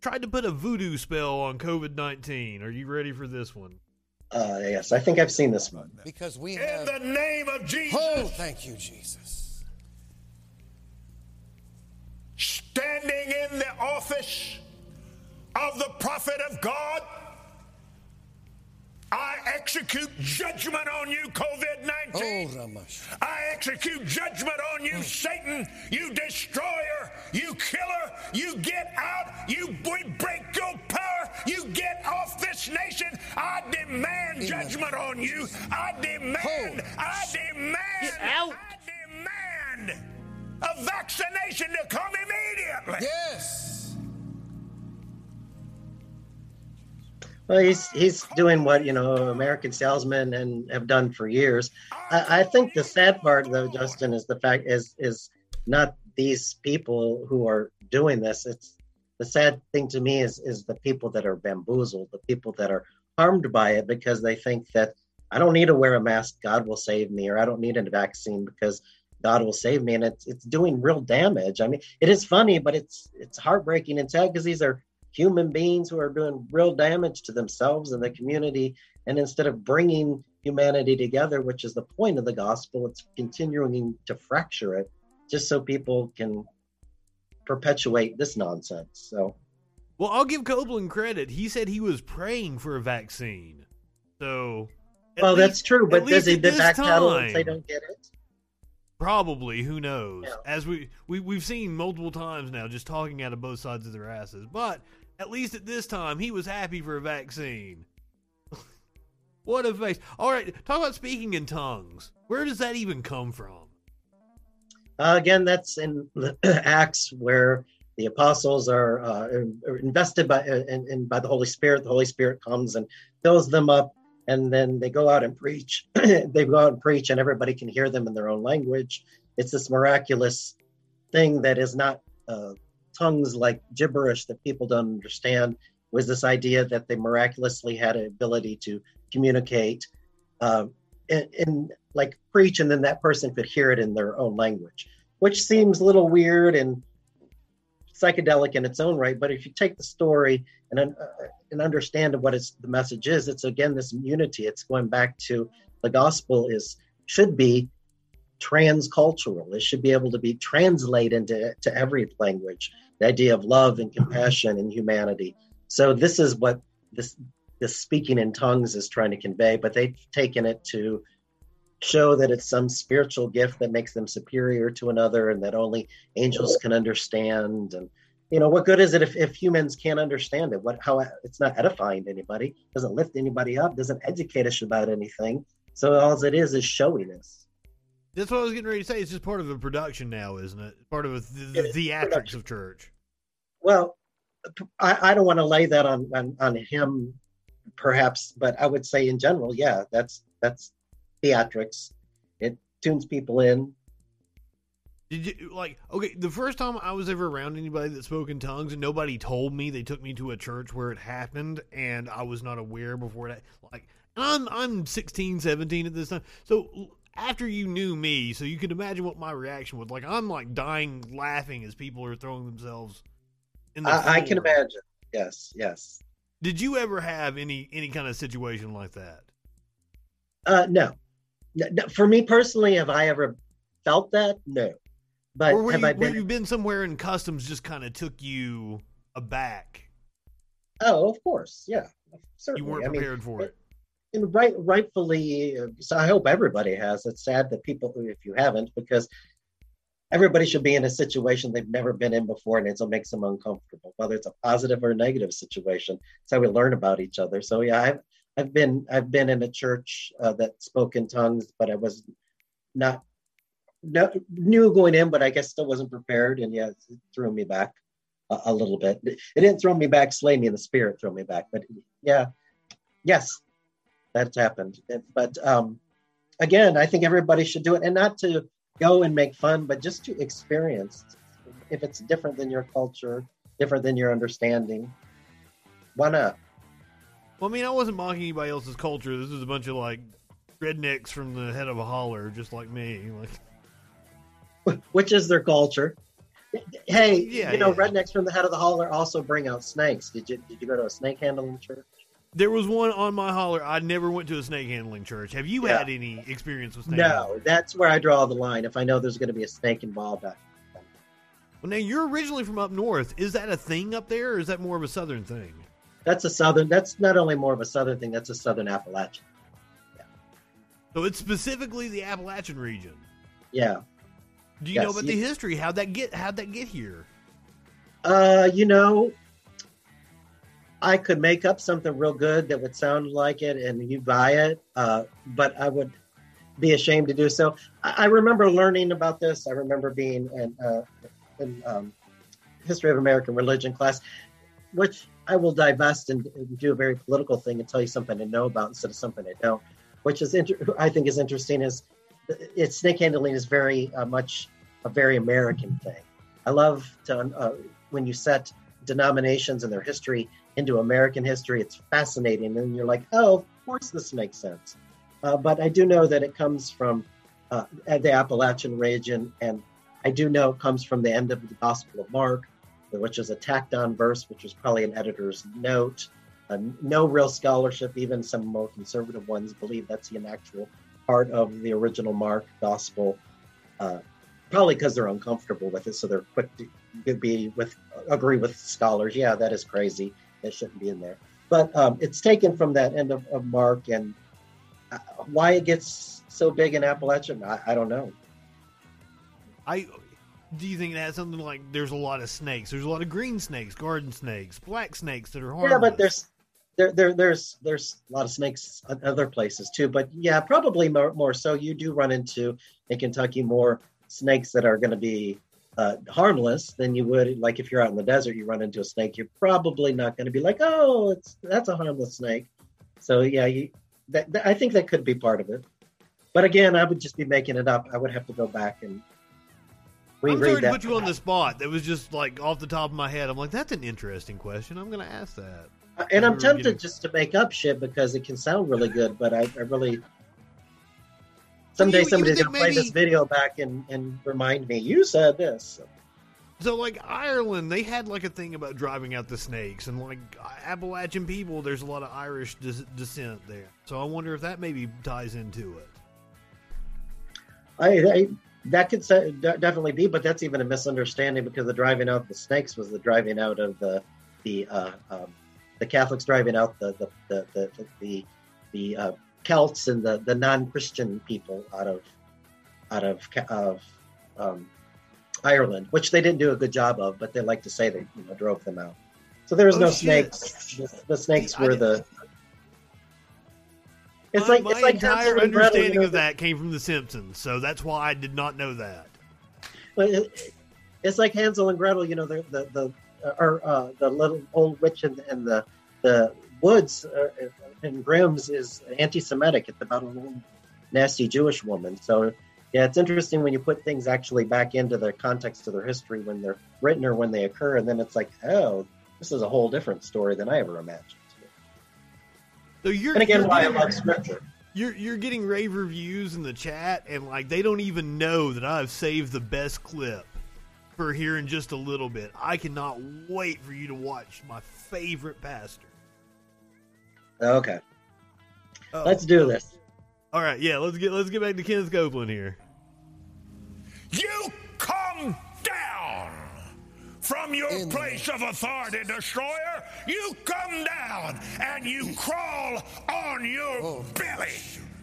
tried to put a voodoo spell on COVID 19. Are you ready for this one? Uh, yes, I think I've seen this one. Because we In have. the name of Jesus, Oh, thank you, Jesus. standing in the office of the prophet of God, I execute judgment on you, COVID Oh, 19. Ramash. I execute judgment on you, Satan, you destroyer, you killer. You get out, you we break your power, you get off this nation. I demand judgment on you. I demand, I demand, Get out. I demand a vaccination to come immediately. Yes. Well, he's he's doing what you know American salesmen and have done for years. I, I think the sad part, though, Justin, is the fact is is not these people who are doing this. It's the sad thing to me is is the people that are bamboozled, the people that are harmed by it because they think that I don't need to wear a mask, God will save me, or I don't need a vaccine because God will save me, and it's it's doing real damage. I mean, it is funny, but it's it's heartbreaking and sad because these are human beings who are doing real damage to themselves and the community. And instead of bringing humanity together, which is the point of the gospel, it's continuing to fracture it just so people can perpetuate this nonsense. So, Well, I'll give Copeland credit. He said he was praying for a vaccine. So, well, least- that's true, but does he did backpedal and say don't get it? Probably, who knows? Yeah. As we, we we've seen multiple times now, just talking out of both sides of their asses. But at least at this time, he was happy for a vaccine. what a face! All right, talk about speaking in tongues. Where does that even come from? Uh, again, that's in the Acts where the apostles are, uh, are invested by in, in, by the Holy Spirit. The Holy Spirit comes and fills them up, and then they go out and preach. they go out and preach, and everybody can hear them in their own language. It's this miraculous thing that is not uh, tongues like gibberish that people don't understand. Was this idea that they miraculously had an ability to communicate um, and, and like preach, and then that person could hear it in their own language, which seems a little weird and psychedelic in its own right. But if you take the story and uh, and understand what it's, the message is, it's again this unity. It's going back to the gospel is should be transcultural. It should be able to be translated into to every language. The idea of love and compassion and humanity. So this is what this this speaking in tongues is trying to convey, but they've taken it to show that it's some spiritual gift that makes them superior to another and that only angels can understand and you know what good is it if, if humans can't understand it what how it's not edifying to anybody doesn't lift anybody up doesn't educate us about anything so all it is is showiness That's what I was getting ready to say. It's just part of the production now, isn't it? Part of the, the theatrics production. of church. well i, I don't want to lay that on, on on him perhaps but i would say in general yeah that's that's theatrics it tunes people in Did you like okay? The first time I was ever around anybody that spoke in tongues, and nobody told me, they took me to a church where it happened, and I was not aware before that. Like, I'm I'm 16, 17 at this time. So after you knew me, so you can imagine what my reaction was. Like, I'm like dying laughing as people are throwing themselves. in the I, I can imagine yes yes Did you ever have any any kind of situation like that? Uh, no. For me personally, have I ever felt that? No. But or were have you, I were been? you been somewhere and customs just kind of took you aback? Oh, of course. Yeah. certainly. You weren't I mean, prepared for it. and right, rightfully. uh, So I hope everybody has. It's sad that people, if you haven't, because everybody should be in a situation they've never been in before, and it makes them uncomfortable, whether it's a positive or negative situation. It's how we learn about each other. So yeah, I've I've been I've been in a church uh, that spoke in tongues, but I was not no, knew going in, but I guess still wasn't prepared, and yeah, it threw me back a, a little bit. It didn't throw me back, slay me in the spirit, throw me back, but yeah, yes, that's happened. But um, again, I think everybody should do it, and not to go and make fun, but just to experience. If it's different than your culture, different than your understanding, why not? Well, I mean, I wasn't mocking anybody else's culture. This is a bunch of like rednecks from the head of a holler, just like me. Like, Which is their culture. Hey, Yeah, you know, yeah. rednecks from the head of the holler also bring out snakes. Did you did you go to a snake handling church? there was one on my holler. I never went to a snake handling church. Have you Yeah. had any experience with snake? No, handling? that's where I draw the line. If I know there's going to be a snake involved, I, Well, now you're originally from up north. Is that a thing up there, or is that more of a southern thing? That's a southern. That's not only more of a southern thing. That's a southern Appalachian. So it's specifically the Appalachian region. Yeah. Do you know about you- the history? How'd that get? How'd that get here? Uh, you know, you know, right, rightfully, so I hope everybody has. It's sad that people, if you haven't, because everybody should be in a situation they've never been in before, and it makes them uncomfortable, whether it's a positive or negative situation. So yeah, I could make up something real good that would sound like it, and you buy it. Uh, but I would be ashamed to do so. I, I remember learning about this. I remember being in, uh, in um, history of American religion class, which I will divest and, and do a very political thing and tell you something to know about instead of something I don't. Which is inter- I think is interesting is it's snake handling is very uh, much a very American thing. I love to uh, when you set denominations and their history into American history. It's fascinating, and you're like, oh, of course this makes sense. Uh, but I do know that it comes from uh, the Appalachian region, and I do know it comes from the end of the Gospel of Mark, which is a tacked on verse, which was probably an editor's note. Uh, no real scholarship, even some more conservative ones believe that's an actual part of the original Mark Gospel. Uh, probably because they're uncomfortable with it, so they're quick to be with agree with scholars. Yeah, that is crazy. It shouldn't be in there. But um, it's taken from that end of, of Mark, and uh, why it gets so big in Appalachian, I, I don't know. I do you think it has something like there's a lot of snakes? There's a lot of green snakes, garden snakes, black snakes that are harmless. Yeah, but there's there, there there's there's a lot of snakes other places too. But yeah, probably more, more so. You do run into in Kentucky more snakes that are going to be uh, harmless than you would like if you're out in the desert. You run into a snake, you're probably not going to be like, oh, it's that's a harmless snake. So yeah, you, that, that, I think that could be part of it. But again, I would just be making it up. I would have to go back and I'm sorry to put you on the spot. That was just like off the top of my head. I'm like, that's an interesting question. I'm going to ask that. Uh, and I'm tempted getting... just to make up shit because it can sound really good, but I, I really. Someday you, somebody's going to maybe... play this video back and, and remind me, you said this. So. so, like Ireland, they had like a thing about driving out the snakes, and like Appalachian people, there's a lot of Irish des- descent there. So I wonder if that maybe ties into it. I, I that could definitely be, but that's even a misunderstanding because the driving out of the snakes was the driving out of the the uh, um, the Catholics driving out the the the the, the, the uh, Celts and the, the non Christian people out of out of of um, Ireland, which they didn't do a good job of, but they like to say they you know, drove them out. So there was oh, no shit. snakes. The, the snakes were the it's my, like my it's like entire understanding you know, of that came from The Simpsons, so that's why I did not know that. But it, it's like Hansel and Gretel, you know, the the the uh, or uh, the little old witch in, in the the woods uh, in Grimm's is anti-Semitic. It's about a little nasty Jewish woman. So yeah, it's interesting when you put things actually back into the context of their history when they're written or when they occur, and then it's like, oh, this is a whole different story than I ever imagined. So you're and again, why I love scripture. You're you're getting rave reviews in the chat, and like they don't even know that I've saved the best clip for here in just a little bit. I cannot wait for you to watch my favorite pastor. Okay, oh. let's do this. All right, yeah, let's get let's get back to Kenneth Copeland here. You come from your In place of authority, destroyer. You come down and you crawl on your oh. belly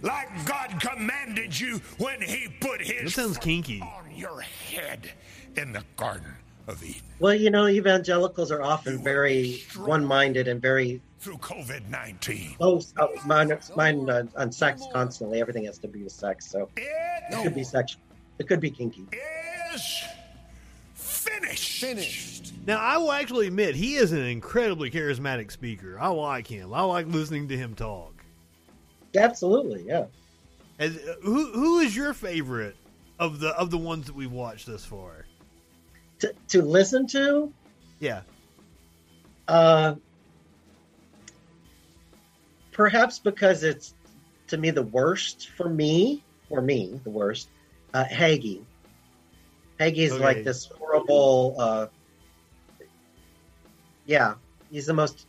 like God commanded you when He put His that sounds kinky on your head in the Garden of Eden. Well, you know, evangelicals are often very one-minded and very through COVID nineteen. Oh, oh, mine, mine uh, on sex constantly. Everything has to be with sex, so it, it could be sexual. It could be kinky. Is finished. Finished. Now, I will actually admit he is an incredibly charismatic speaker. I like him. I like listening to him talk. Absolutely, yeah. As, uh, who who is your favorite of the of the ones that we've watched thus far? To to listen to? Yeah. Uh, perhaps because it's to me the worst for me, for me the worst. Uh, Hagee. Hagee's okay. like this horrible. Uh, yeah, he's the most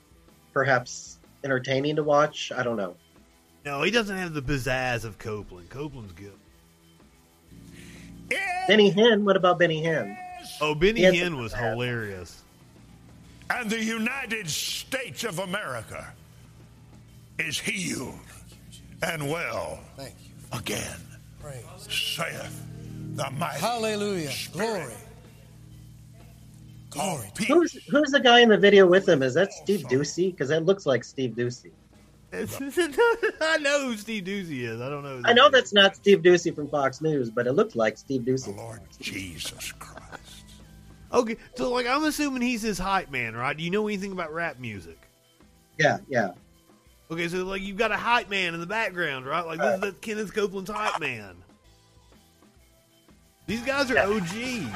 perhaps entertaining to watch. I don't know. No, he doesn't have the pizzazz of Copeland. Copeland's good. Benny Hinn. What about Benny Hinn? Oh, Benny Hinn was hilarious. And the United States of America is healed and well again, Praise. saith the mighty Hallelujah. Spirit. Glory. Glory. Who's who's the guy in the video with him? Is that oh, Steve Doocy? Because that looks like Steve Doocy. I know who Steve Doocy is. I don't know. I know that's not Steve Doocy from Fox News, but it looked like Steve Doocy. Lord Jesus Christ. Okay, so like I'm assuming he's his hype man, right? Do you know anything about rap music? Yeah, yeah. Okay, so like you've got a hype man in the background, right? Like this is the Kenneth Copeland's hype man. These guys are OG.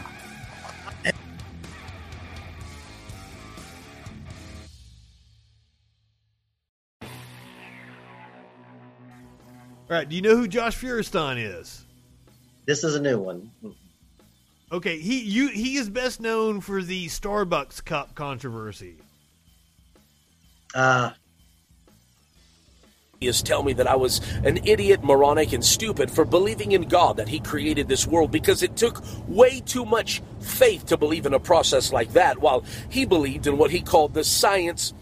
All right, do you know who Josh Feuerstein is? This is a new one. Okay, he you he is best known for the Starbucks cup controversy. Uh, He is tell me that I was an idiot, moronic, and stupid for believing in God that He created this world because it took way too much faith to believe in a process like that, while he believed in what he called the science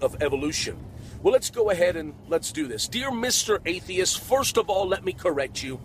of evolution. Well, let's go ahead and let's do this. Dear Mr. Atheist, first of all, let me correct you.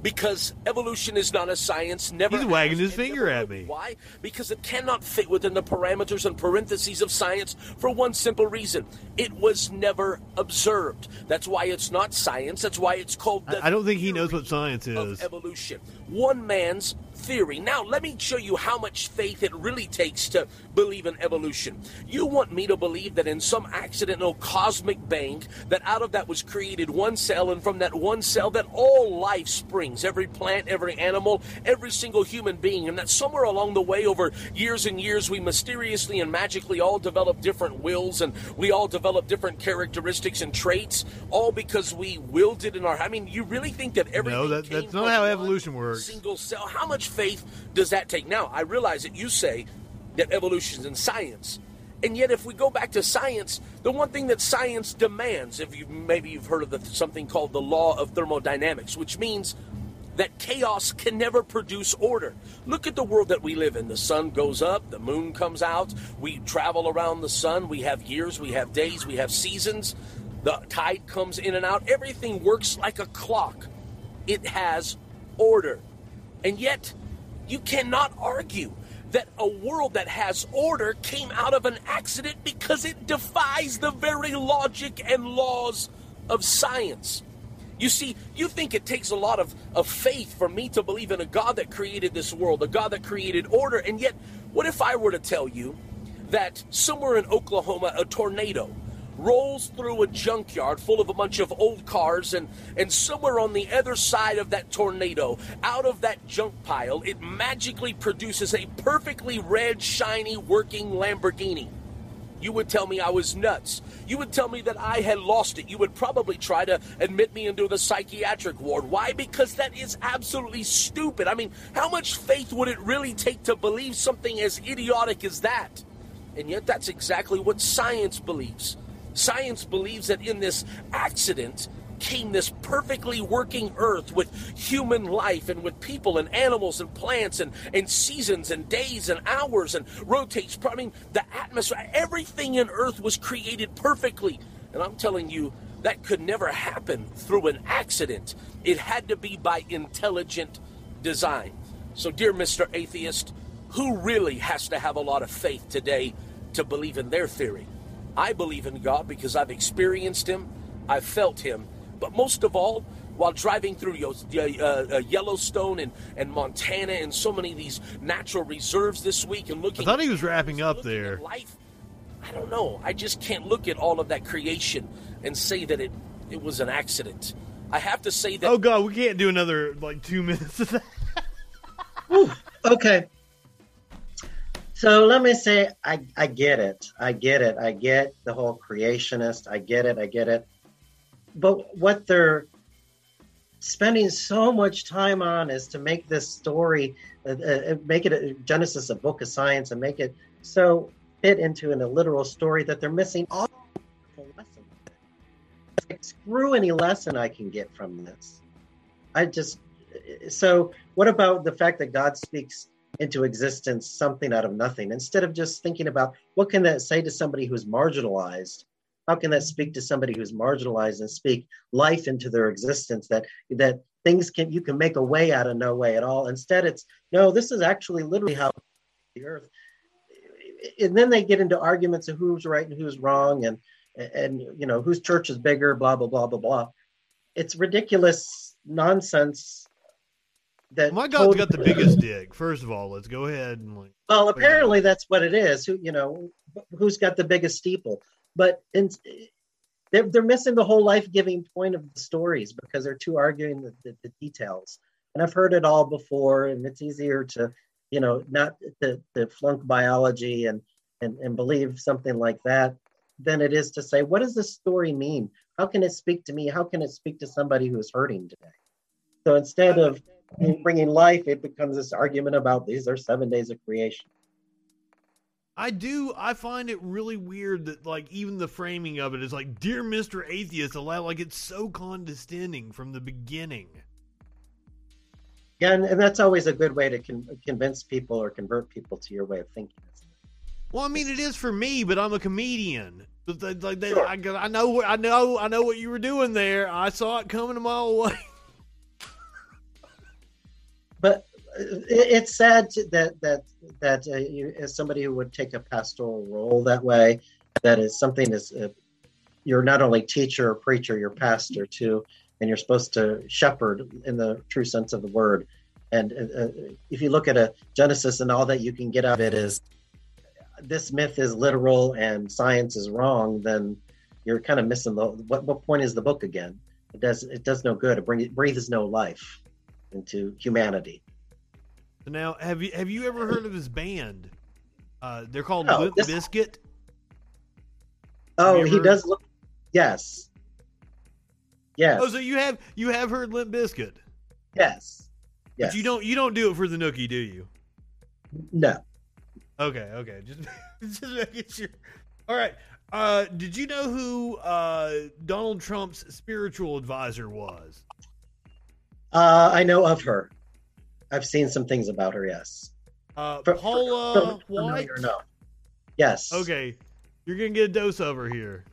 Because evolution is not a science, never. He's wagging his finger at me. Why? Because it cannot fit within the parameters and parentheses of science for one simple reason: it was never observed. That's why it's not science. That's why it's called. The I, don't think he knows what science of is. evolution. One man's theory. Now, let me show you how much faith it really takes to believe in evolution. You want me to believe that in some accidental cosmic bang, that out of that was created one cell, and from that one cell, that all life springs every plant, every animal, every single human being, and that somewhere along the way, over years and years, we mysteriously and magically all develop different wills and we all develop different characteristics and traits, all because we willed it in our. I mean, you really think that everything No, that, that's not how evolution works. single cell. How much faith does that take? Now, I realize that you say that evolution is in science. And yet, if we go back to science, the one thing that science demands, if you maybe you've heard of the, something called the law of thermodynamics, which means that chaos can never produce order. Look at the world that we live in. The sun goes up, the moon comes out, we travel around the sun, we have years, we have days, we have seasons, the tide comes in and out. Everything works like a clock. It has order. And yet, you cannot argue that a world that has order came out of an accident because it defies the very logic and laws of science. You see, you think it takes a lot of, of faith for me to believe in a God that created this world, a God that created order, and yet, what if I were to tell you that somewhere in Oklahoma, a tornado rolls through a junkyard full of a bunch of old cars, and, and somewhere on the other side of that tornado, out of that junk pile, it magically produces a perfectly red, shiny, working Lamborghini. You would tell me I was nuts. You would tell me that I had lost it. You would probably try to admit me into the psychiatric ward. Why? Because that is absolutely stupid. I mean, how much faith would it really take to believe something as idiotic as that? And yet, that's exactly what science believes. Science believes that in this accident came this perfectly working earth with human life and with people and animals and plants and, and seasons and days and hours and rotates. I mean, the atmosphere, everything in earth was created perfectly. And I'm telling you, that could never happen through an accident. It had to be by intelligent design. So, dear Mr. Atheist, who really has to have a lot of faith today to believe in their theory? I believe in God because I've experienced Him, I've felt Him, but most of all, while driving through uh, uh, Yellowstone and, and Montana and so many of these natural reserves this week and looking. I looking thought he at- was wrapping up looking there. life, I don't know. I just can't look at all of that creation and say that it, it was an accident. I have to say that Oh god, we can't do another like two minutes of that. Okay. So let me say, I, I get it. I get it. I get the whole creationist. I get it. I get it. But what they're spending so much time on is to make this story, uh, uh, make it a, Genesis a book of science, and make it so fit into an, a literal story that they're missing all the lesson. It's like, screw any lesson I can get from this. I just so what about the fact that God speaks into existence something out of nothing instead of just thinking about what can that say to somebody who's marginalized how can that speak to somebody who's marginalized and speak life into their existence that that things can you can make a way out of no way at all instead it's no this is actually literally how the earth and then they get into arguments of who's right and who's wrong, and and you know whose church is bigger, blah blah blah blah blah. It's ridiculous nonsense. That My God's got the biggest dick. First of all, let's go ahead and like. Well, apparently that's what it is. Who you know, who's got the biggest steeple? But in, they're they're missing the whole life giving point of the stories because they're too arguing the, the, the, details. And I've heard it all before, and it's easier to, you know, not to, to flunk biology and, and and believe something like that than it is to say, what does this story mean? How can it speak to me? How can it speak to somebody who is hurting today? So instead of bringing life, it becomes this argument about these are seven days of creation. I do. I find it really weird that, like, even the framing of it is like, "Dear Mister Atheist," allow like it's so condescending from the beginning. Yeah, and, and that's always a good way to con- convince people or convert people to your way of thinking. Well, I mean, it is for me, but I'm a comedian. Like, they, sure. I, I know, I know, I know what you were doing there. I saw it coming a mile away. But it's sad that that that uh, you, as somebody who would take a pastoral role that way, that is something is uh, you're not only teacher or preacher, you're pastor too, and you're supposed to shepherd in the true sense of the word. And uh, uh, if you look at a Genesis and all that you can get out of it is this myth is literal and science is wrong, then you're kind of missing the what, what point is the book again? It does it does no good. It, bring, it breathes no life into humanity. Now, have you have you ever heard of this band? Uh, they're called no, Limp this... Bizkit. Oh, he does look. Yes. Yes. Oh, so you have you have heard Limp Bizkit. Yes. Yes. But you don't you don't do it for the nookie, do you? No. Okay. Okay. Just just making sure. All right. Uh, did you know who uh, Donald Trump's spiritual advisor was? Uh, I know of her. I've seen some things about her. Yes. Uh, for, Paula for, White. No. Yes. Okay, you're gonna get a dose over here.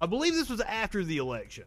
I believe this was after the election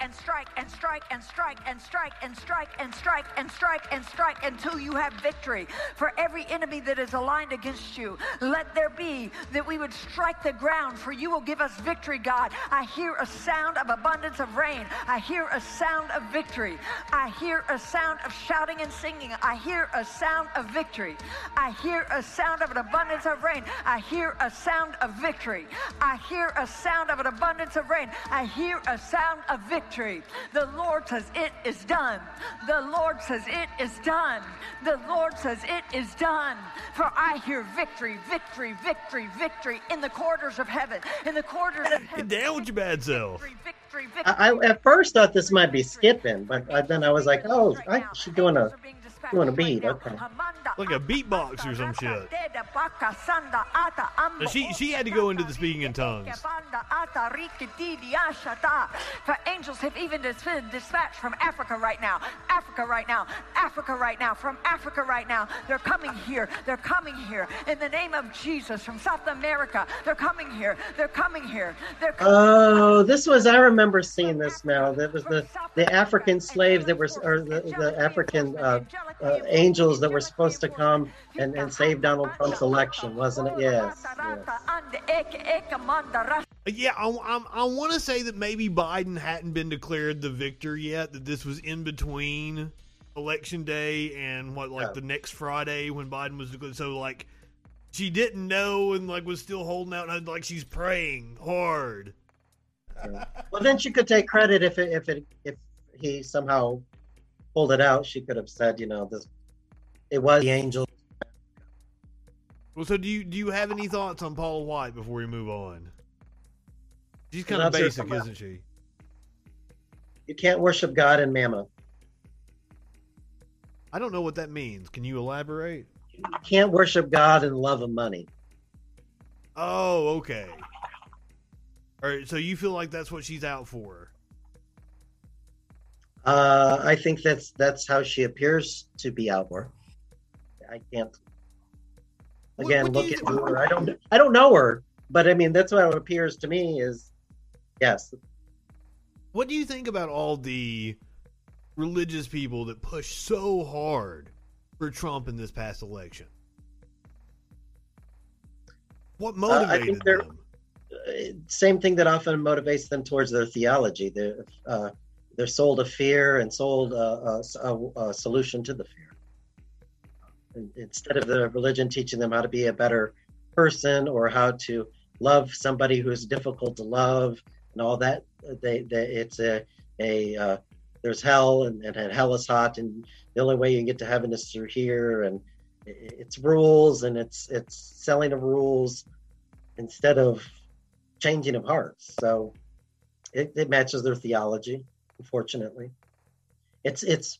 and strike and strike and strike and strike and strike and strike and strike and strike until you have victory. For every enemy that is aligned against you, let there be that we would strike the ground, for you will give us victory, God. I hear a sound of abundance of rain. I hear a sound of victory. I hear a sound of shouting and singing. I hear a sound of victory. I hear a sound of an abundance of rain. I hear a sound of victory. I hear a sound of an abundance of rain. I hear a sound of victory victory. The Lord says it is done. The Lord says it is done. The Lord says it is done. For I hear victory, victory, victory, victory in the quarters of heaven. In the quarters of heaven. Get down with your bad self. I, I at first thought this might be skipping, but then I was like, oh, I, she's doing a doing a beat. Okay. Like a beatbox or some shit. she she had to go into the speaking in tongues. For angels have even been dispatched from Africa right now. Africa right now. Africa right now. From Africa right now. They're coming here. They're coming here. In the name of Jesus from South America. They're coming here. They're coming here. They're coming oh, this was I remember seeing this now. That was the the African slaves that were or the, the African uh, uh, angels that were supposed to come and, and save Donald Trump's election, wasn't it? Yes. yes. Yeah, I, I, I want to say that maybe Biden hadn't been declared the victor yet. That this was in between election day and what, like the next Friday when Biden was declared. So like, she didn't know and like was still holding out, and like she's praying hard. Well, then she could take credit if it, if it if he somehow pulled it out, she could have said, you know, this it was the angel. Well, so do you do you have any thoughts on Paul White before we move on? She's kind of basic, isn't she? You can't worship God and mammon. I don't know what that means. Can you elaborate? You can't worship God and love of money. Oh, okay. All right, so you feel like that's what she's out for? Uh, I think that's that's how she appears to be out for. I can't. Again, what, what look at her. I don't. I don't know her, but I mean that's what it appears to me. Is yes. What do you think about all the religious people that push so hard for Trump in this past election? What Uh, I motivated think they're them? uh, same thing that often motivates them towards their theology. They're uh, they're sold a fear and sold a, a, a solution to the fear. Instead of the religion teaching them how to be a better person or how to love somebody who's difficult to love and all that, they, they it's a a uh, there's hell and, and hell is hot and the only way you can get to heaven is through here and it's rules and it's it's selling of rules instead of changing of hearts. So it, it matches their theology, unfortunately. It's it's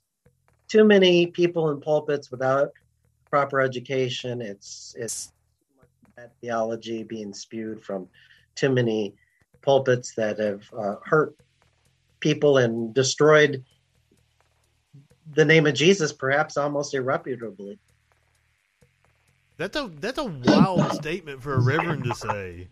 too many people in pulpits without proper education. It's it's bad theology being spewed from too many pulpits that have uh, hurt people and destroyed the name of Jesus, perhaps almost irreputably. That's a that's a wild statement for a reverend to say.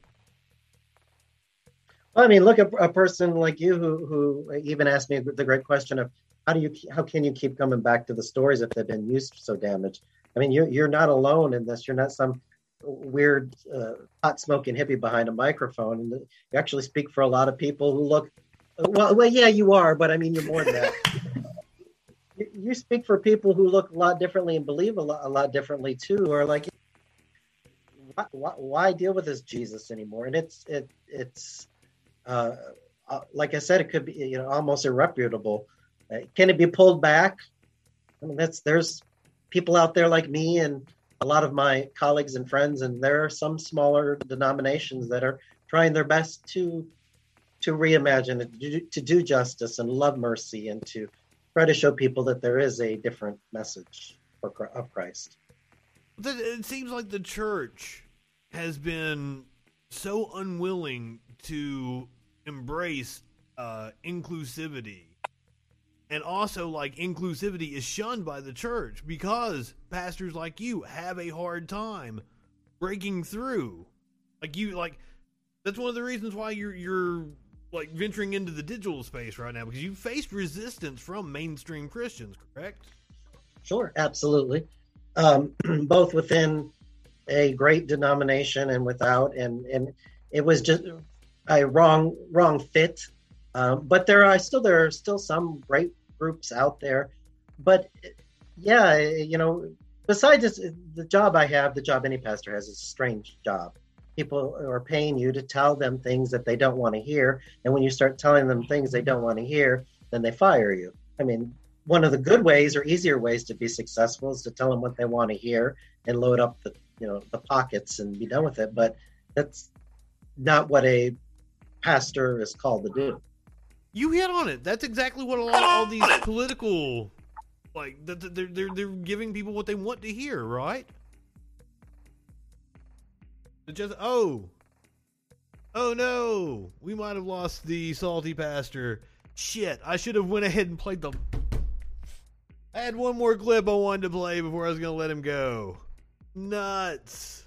Well, I mean, look at a person like you who who even asked me the great question of how do you how can you keep coming back to the stories if they've been used so damaged? I mean, you're you're not alone in this. You're not some weird uh, hot smoking hippie behind a microphone, and you actually speak for a lot of people who look. Well, well, yeah, you are, but I mean, you're more than that. you, speak for people who look a lot differently and believe a lot, a lot differently too, are like, why, why, why deal with this Jesus anymore? And it's it it's uh, uh, like I said, it could be you know almost irreputable. Uh, can it be pulled back? I mean, that's there's people out there like me and a lot of my colleagues and friends, and there are some smaller denominations that are trying their best to to reimagine it, to do, to do justice and love mercy, and to try to show people that there is a different message for, of Christ. It seems like the church has been so unwilling to embrace uh, inclusivity. And also, like, inclusivity is shunned by the church because pastors like you have a hard time breaking through. Like, you, like, that's one of the reasons why you're, you're, like, venturing into the digital space right now because you faced resistance from mainstream Christians, correct? Sure, absolutely. Um, both within a great denomination and without, and and it was just a wrong wrong fit. Um, but there are still there are still some great groups out there. But yeah, you know, besides this, the job I have, the job any pastor has, is a strange job. People are paying you to tell them things that they don't want to hear, and when you start telling them things they don't want to hear, then they fire you. I mean, one of the good ways or easier ways to be successful is to tell them what they want to hear and load up the you know the pockets and be done with it but that's not what a pastor is called to do You hit on it. That's exactly what a lot of all these political, like, th- th- they're they're they're giving people what they want to hear, right? Just oh, oh no, we might have lost the salty pastor. Shit, I should have went ahead and played the. I had one more clip I wanted to play before I was gonna let him go. Nuts.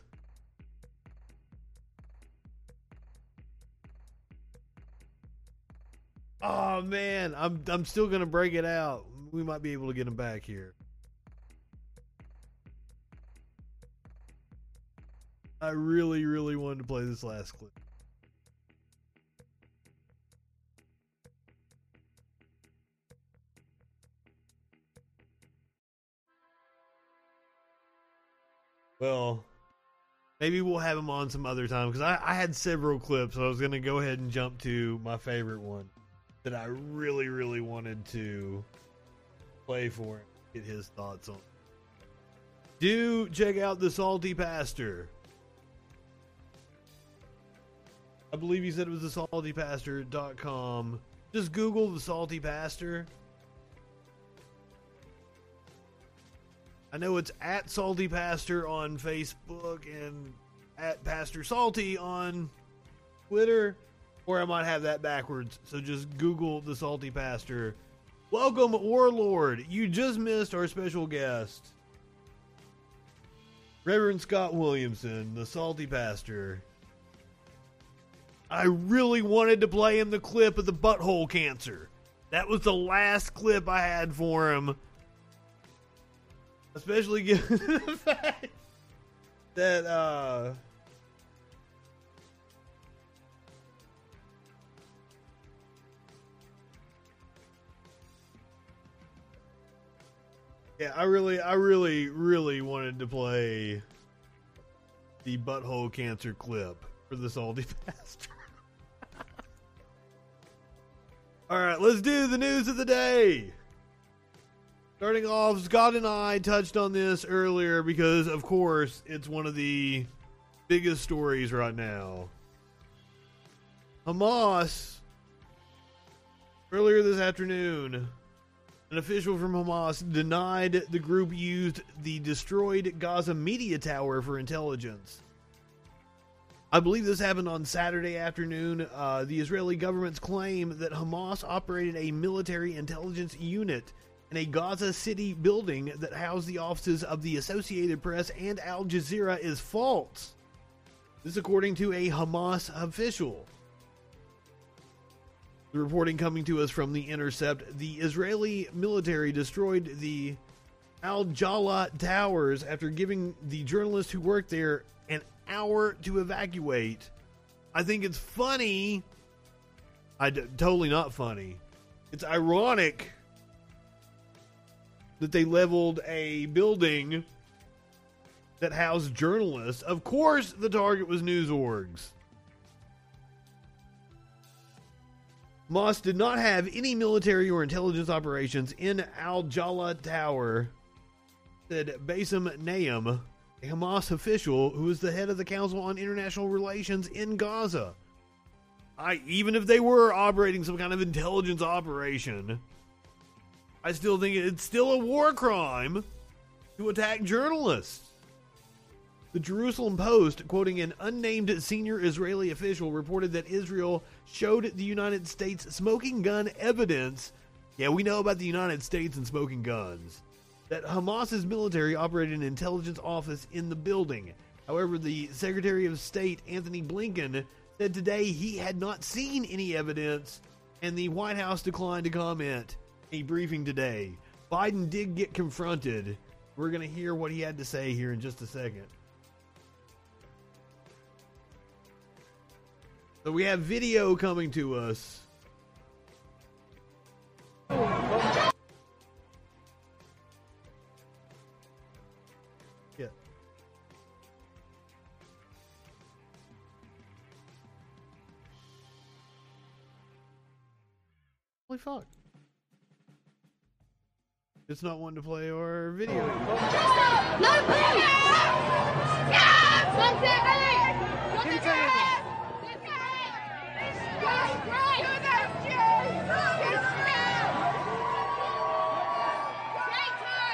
Oh man, I'm I'm still gonna break it out. We might be able to get him back here. I really, really wanted to play this last clip. Well, maybe we'll have him on some other time because I, I had several clips. So I was going to go ahead and jump to my favorite one that I really, really wanted to play for him, get his thoughts on. Do check out the Salty Pastor. I believe he said it was the saltypastor.com. Just Google the Salty Pastor. I know it's at Salty Pastor on Facebook and at Pastor Salty on Twitter, or I might have that backwards. So just Google the Salty Pastor. Welcome, Warlord. You just missed our special guest, Reverend Scott Williamson, the Salty Pastor. I really wanted to play him the clip of the butthole cancer. That was the last clip I had for him. Especially given the fact that uh Yeah, I really, I really, really wanted to play the butthole cancer clip for the salty pastor. All right, let's do the news of the day. Starting off, Scott and I touched on this earlier because, of course, it's one of the biggest stories right now. Hamas, earlier this afternoon, an official from Hamas denied the group used the destroyed Gaza media tower for intelligence. I believe this happened on Saturday afternoon. Uh, the Israeli government's claim that Hamas operated a military intelligence unit in a Gaza City building that housed the offices of the Associated Press and Al Jazeera is false. This, according to a Hamas official. The reporting coming to us from The Intercept the Israeli military destroyed the Al Jala towers after giving the journalists who worked there an hour to evacuate. I think it's funny. I d- totally not funny. It's ironic that they leveled a building that housed journalists. Of course, the target was news orgs. Moss did not have any military or intelligence operations in Al Jala Tower, said Bassem Naim, a Hamas official who is the head of the Council on International Relations in Gaza. I even if they were operating some kind of intelligence operation, I still think it's still a war crime to attack journalists. The Jerusalem Post, quoting an unnamed senior Israeli official, reported that Israel showed the United States smoking gun evidence. Yeah, we know about the United States and smoking guns. That Hamas's military operated an intelligence office in the building. However, the Secretary of State, Antony Blinken, said today he had not seen any evidence, and the White House declined to comment. A briefing today. Biden did get confronted. We're going to hear what he had to say here in just a second. So we have video coming to us. Yeah. Holy fuck. It's not one to play our video.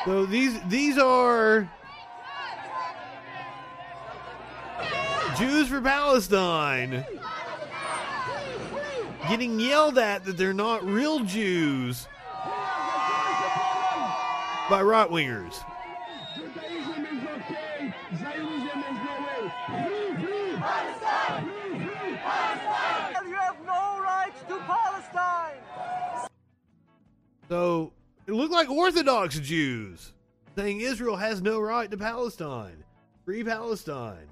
So these these are Jews for Palestine getting yelled at that they're not real Jews by right wingers. You have no rights to Palestine. So it looked like Orthodox Jews saying Israel has no right to Palestine. Free Palestine.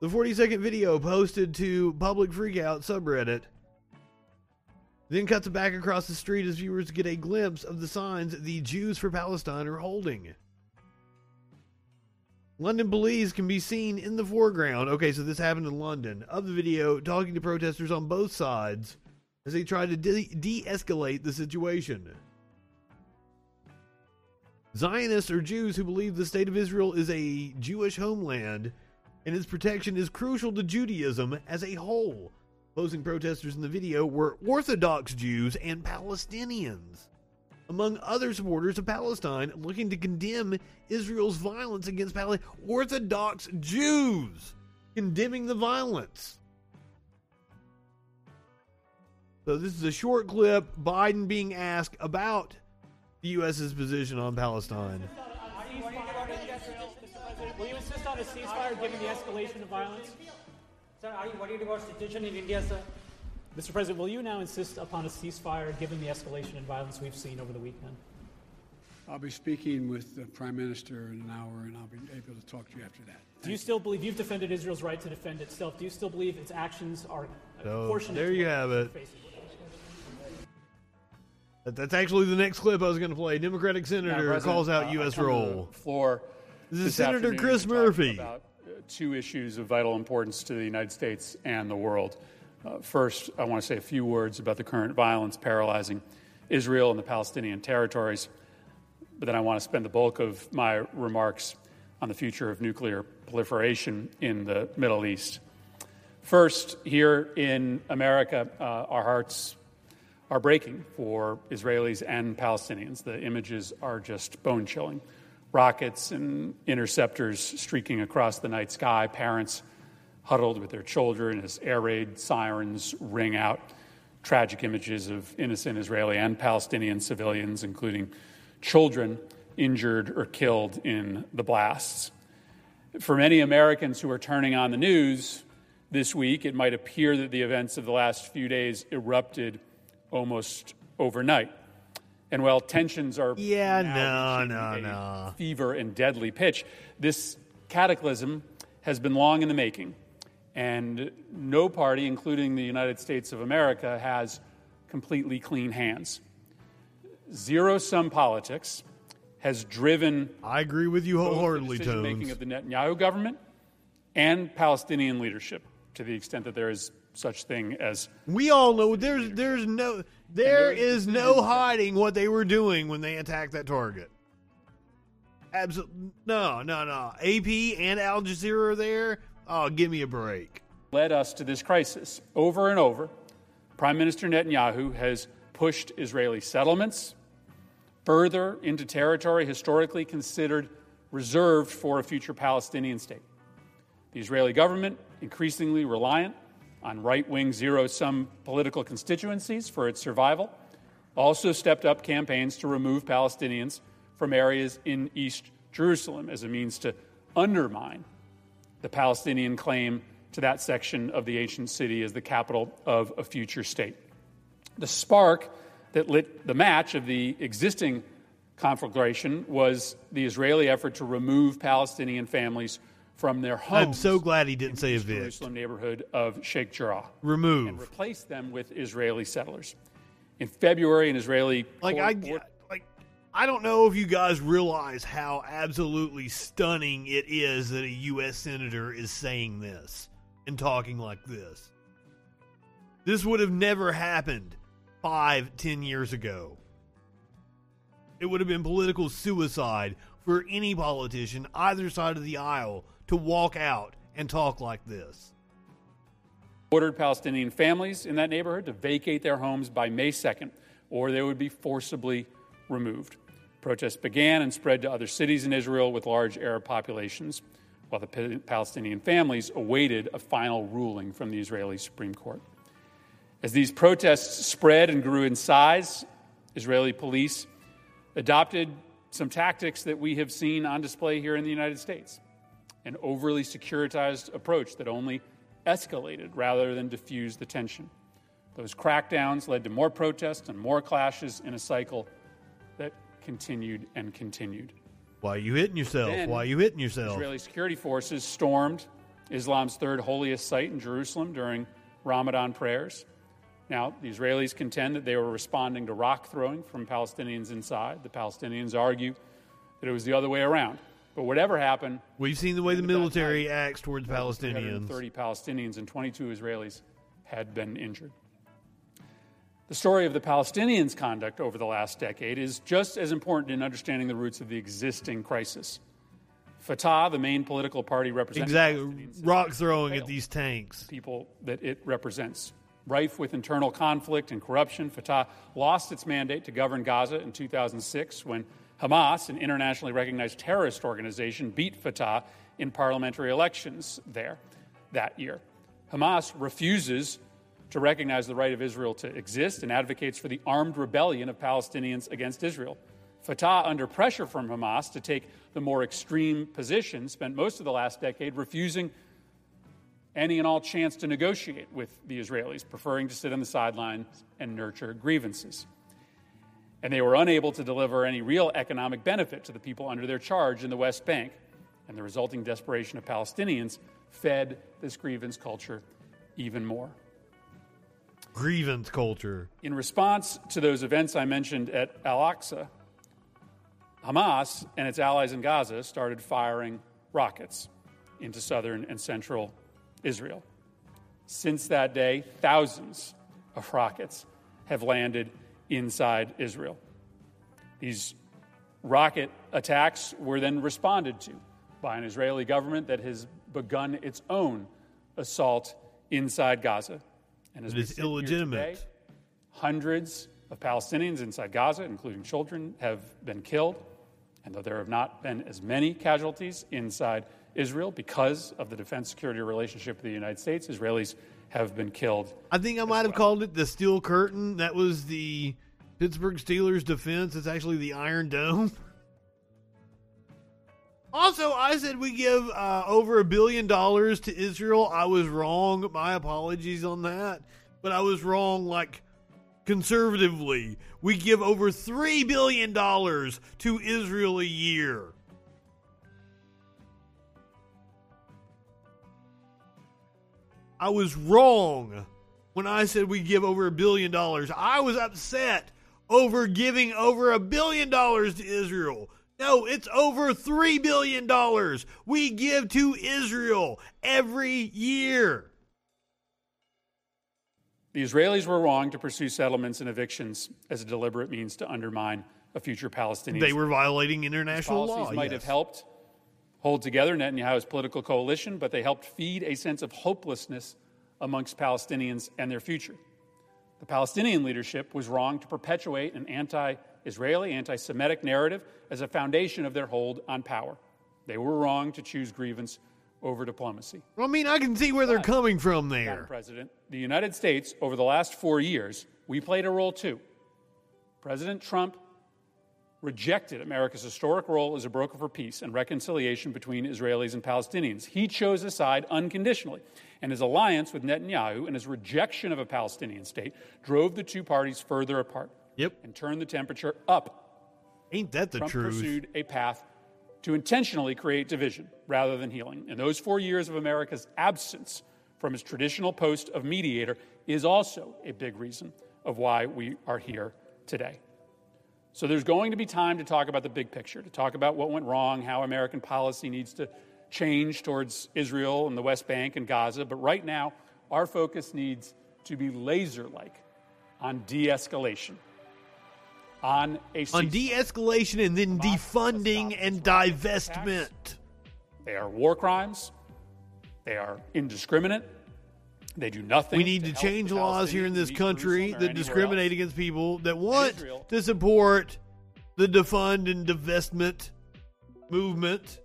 The 40 second video posted to Public Freakout subreddit then cuts back across the street as viewers get a glimpse of the signs the Jews for Palestine are holding. London police can be seen in the foreground. Okay, so this happened in London. Of the video, talking to protesters on both sides as they try to de escalate the situation. Zionists are Jews who believe the state of Israel is a Jewish homeland and its protection is crucial to Judaism as a whole. Opposing protesters in the video were Orthodox Jews and Palestinians, among other supporters of Palestine looking to condemn Israel's violence against Palestine. Orthodox Jews condemning the violence. So, this is a short clip Biden being asked about the U.S.'s position on Palestine. Will you insist on a ceasefire given the escalation of violence? Sir, are you worried about situation in India, sir? Mr. President, will you now insist upon a ceasefire given the escalation in violence we've seen over the weekend? I'll be speaking with the Prime Minister in an hour, and I'll be able to talk to you after that. Do you still believe you've defended Israel's right to defend itself? Do you still believe its actions are So, proportionate? there you what have it's it. That's actually the next clip I was going to play. Democratic senator calls out uh, U.S. role. Floor. This is Senator Chris Murphy. About uh, two issues of vital importance to the United States and the world. Uh, first, I want to say a few words about the current violence paralyzing Israel and the Palestinian territories. But then I want to spend the bulk of my remarks on the future of nuclear proliferation in the Middle East. First, here in America, uh, our hearts are breaking for Israelis and Palestinians. The images are just bone chilling. Rockets and interceptors streaking across the night sky, parents huddled with their children as air raid sirens ring out. Tragic images of innocent Israeli and Palestinian civilians, including children injured or killed in the blasts. For many Americans who are turning on the news this week, it might appear that the events of the last few days erupted almost overnight. And while tensions are Yeah, no, no, no. fever and deadly pitch, this cataclysm has been long in the making. And no party, including the United States of America, has completely clean hands. Zero sum politics has driven I agree with you wholeheartedly, decision making of the Netanyahu government and Palestinian leadership to the extent that there is such thing as We all know there's there's no there is no hiding what they were doing when they attacked that target. Absolutely no, no, no. AP and Al Jazeera are there. Oh, give me a break. led us to this crisis. Over and over, Prime Minister Netanyahu has pushed Israeli settlements further into territory historically considered reserved for a future Palestinian state. The Israeli government, increasingly reliant on right wing zero sum political constituencies for its survival, also stepped up campaigns to remove Palestinians from areas in East Jerusalem as a means to undermine the Palestinian claim to that section of the ancient city as the capital of a future state. The spark that lit the match of the existing conflagration was the Israeli effort to remove Palestinian families from their homes. I'm so glad he didn't say evict. Jerusalem neighborhood of Sheikh Jarrah. Remove. And replace them with Israeli settlers. In February, an Israeli Like court I like I don't know if you guys realize how absolutely stunning it is that a US senator is saying this and talking like this. This would have never happened five, ten years ago. It would have been political suicide for any politician, either side of the aisle, to walk out and talk like this. ordered Palestinian families in that neighborhood to vacate their homes by May 2nd, or they would be forcibly removed. Protests began and spread to other cities in Israel with large Arab populations, while the Palestinian families awaited a final ruling from the Israeli Supreme Court. As these protests spread and grew in size, Israeli police adopted some tactics that we have seen on display here in the United States an overly securitized approach that only escalated rather than diffused the tension. Those crackdowns led to more protests and more clashes in a cycle that continued and continued. Why are you hitting yourself? Then, Why are you hitting yourself? Israeli security forces stormed Islam's third holiest site in Jerusalem during Ramadan prayers. Now, the Israelis contend that they were responding to rock throwing from Palestinians inside. The Palestinians argue that it was the other way around. But whatever happened, We've seen the way the military acts towards Palestinians. 30 Palestinians and 22 Israelis had been injured. The story of the Palestinians' conduct over the last decade is just as important in understanding the roots of the existing crisis. Fatah, the main political party representing Exactly. Rock throwing at these tanks. people that it represents. Rife with internal conflict and corruption, Fatah lost its mandate to govern Gaza in 2006 when Hamas, an internationally recognized terrorist organization, beat Fatah in parliamentary elections there that year. Hamas refuses to recognize the right of Israel to exist and advocates for the armed rebellion of Palestinians against Israel. Fatah, under pressure from Hamas to take the more extreme position, spent most of the last decade refusing any and all chance to negotiate with the Israelis, preferring to sit on the sidelines and nurture grievances. And they were unable to deliver any real economic benefit to the people under their charge in the West Bank. And the resulting desperation of Palestinians fed this grievance culture even more. grievance culture. In response to those events I mentioned at Al Aqsa, Hamas and its allies in Gaza started firing rockets into southern and central Israel. Since that day, thousands of rockets have landed inside Israel. These rocket attacks were then responded to by an Israeli government that has begun its own assault inside Gaza. And as It is illegitimate. today, hundreds of Palestinians inside Gaza, including children, have been killed. And though there have not been as many casualties inside Israel because of the defense security relationship with the United States, Israelis have been killed. I think I might have called it the steel curtain. That was the Pittsburgh Steelers defense. It's actually the Iron Dome. Also, I said we give uh, over a billion dollars to Israel. I was wrong. My apologies on that. But I was wrong, like, conservatively. We give over $3 billion to Israel a year. I was wrong when I said we give over a billion dollars. I was upset over giving over a billion dollars to Israel. No, it's over $3 billion we give to Israel every year. The Israelis were wrong to pursue settlements and evictions as a deliberate means to undermine a future Palestinian. They were violating These international policies law. might yes. have helped hold together Netanyahu's political coalition, but they helped feed a sense of hopelessness amongst Palestinians and their future. The Palestinian leadership was wrong to perpetuate an anti Israeli, anti Semitic narrative as a foundation of their hold on power. They were wrong to choose grievance over diplomacy. I mean, I can see where they're coming from Madam there. President, the United States, over the last four years, we played a role too. President Trump rejected America's historic role as a broker for peace and reconciliation between Israelis and Palestinians. He chose a side unconditionally, and his alliance with Netanyahu and his rejection of a Palestinian state drove the two parties further apart. Yep. And turned the temperature up. Ain't that the Trump truth? pursued a path to intentionally create division rather than healing. And those four years of America's absence from his traditional post of mediator is also a big reason of why we are here today. So there's going to be time to talk about the big picture, to talk about what went wrong, how American policy needs to change towards Israel and the West Bank and Gaza. But right now, our focus needs to be laser like on de escalation, on a On de escalation and then defunding and divestment. They are war crimes. They are indiscriminate. They do nothing. We need to help change laws here in this country that discriminate else. against people that want to support the defund and divestment movement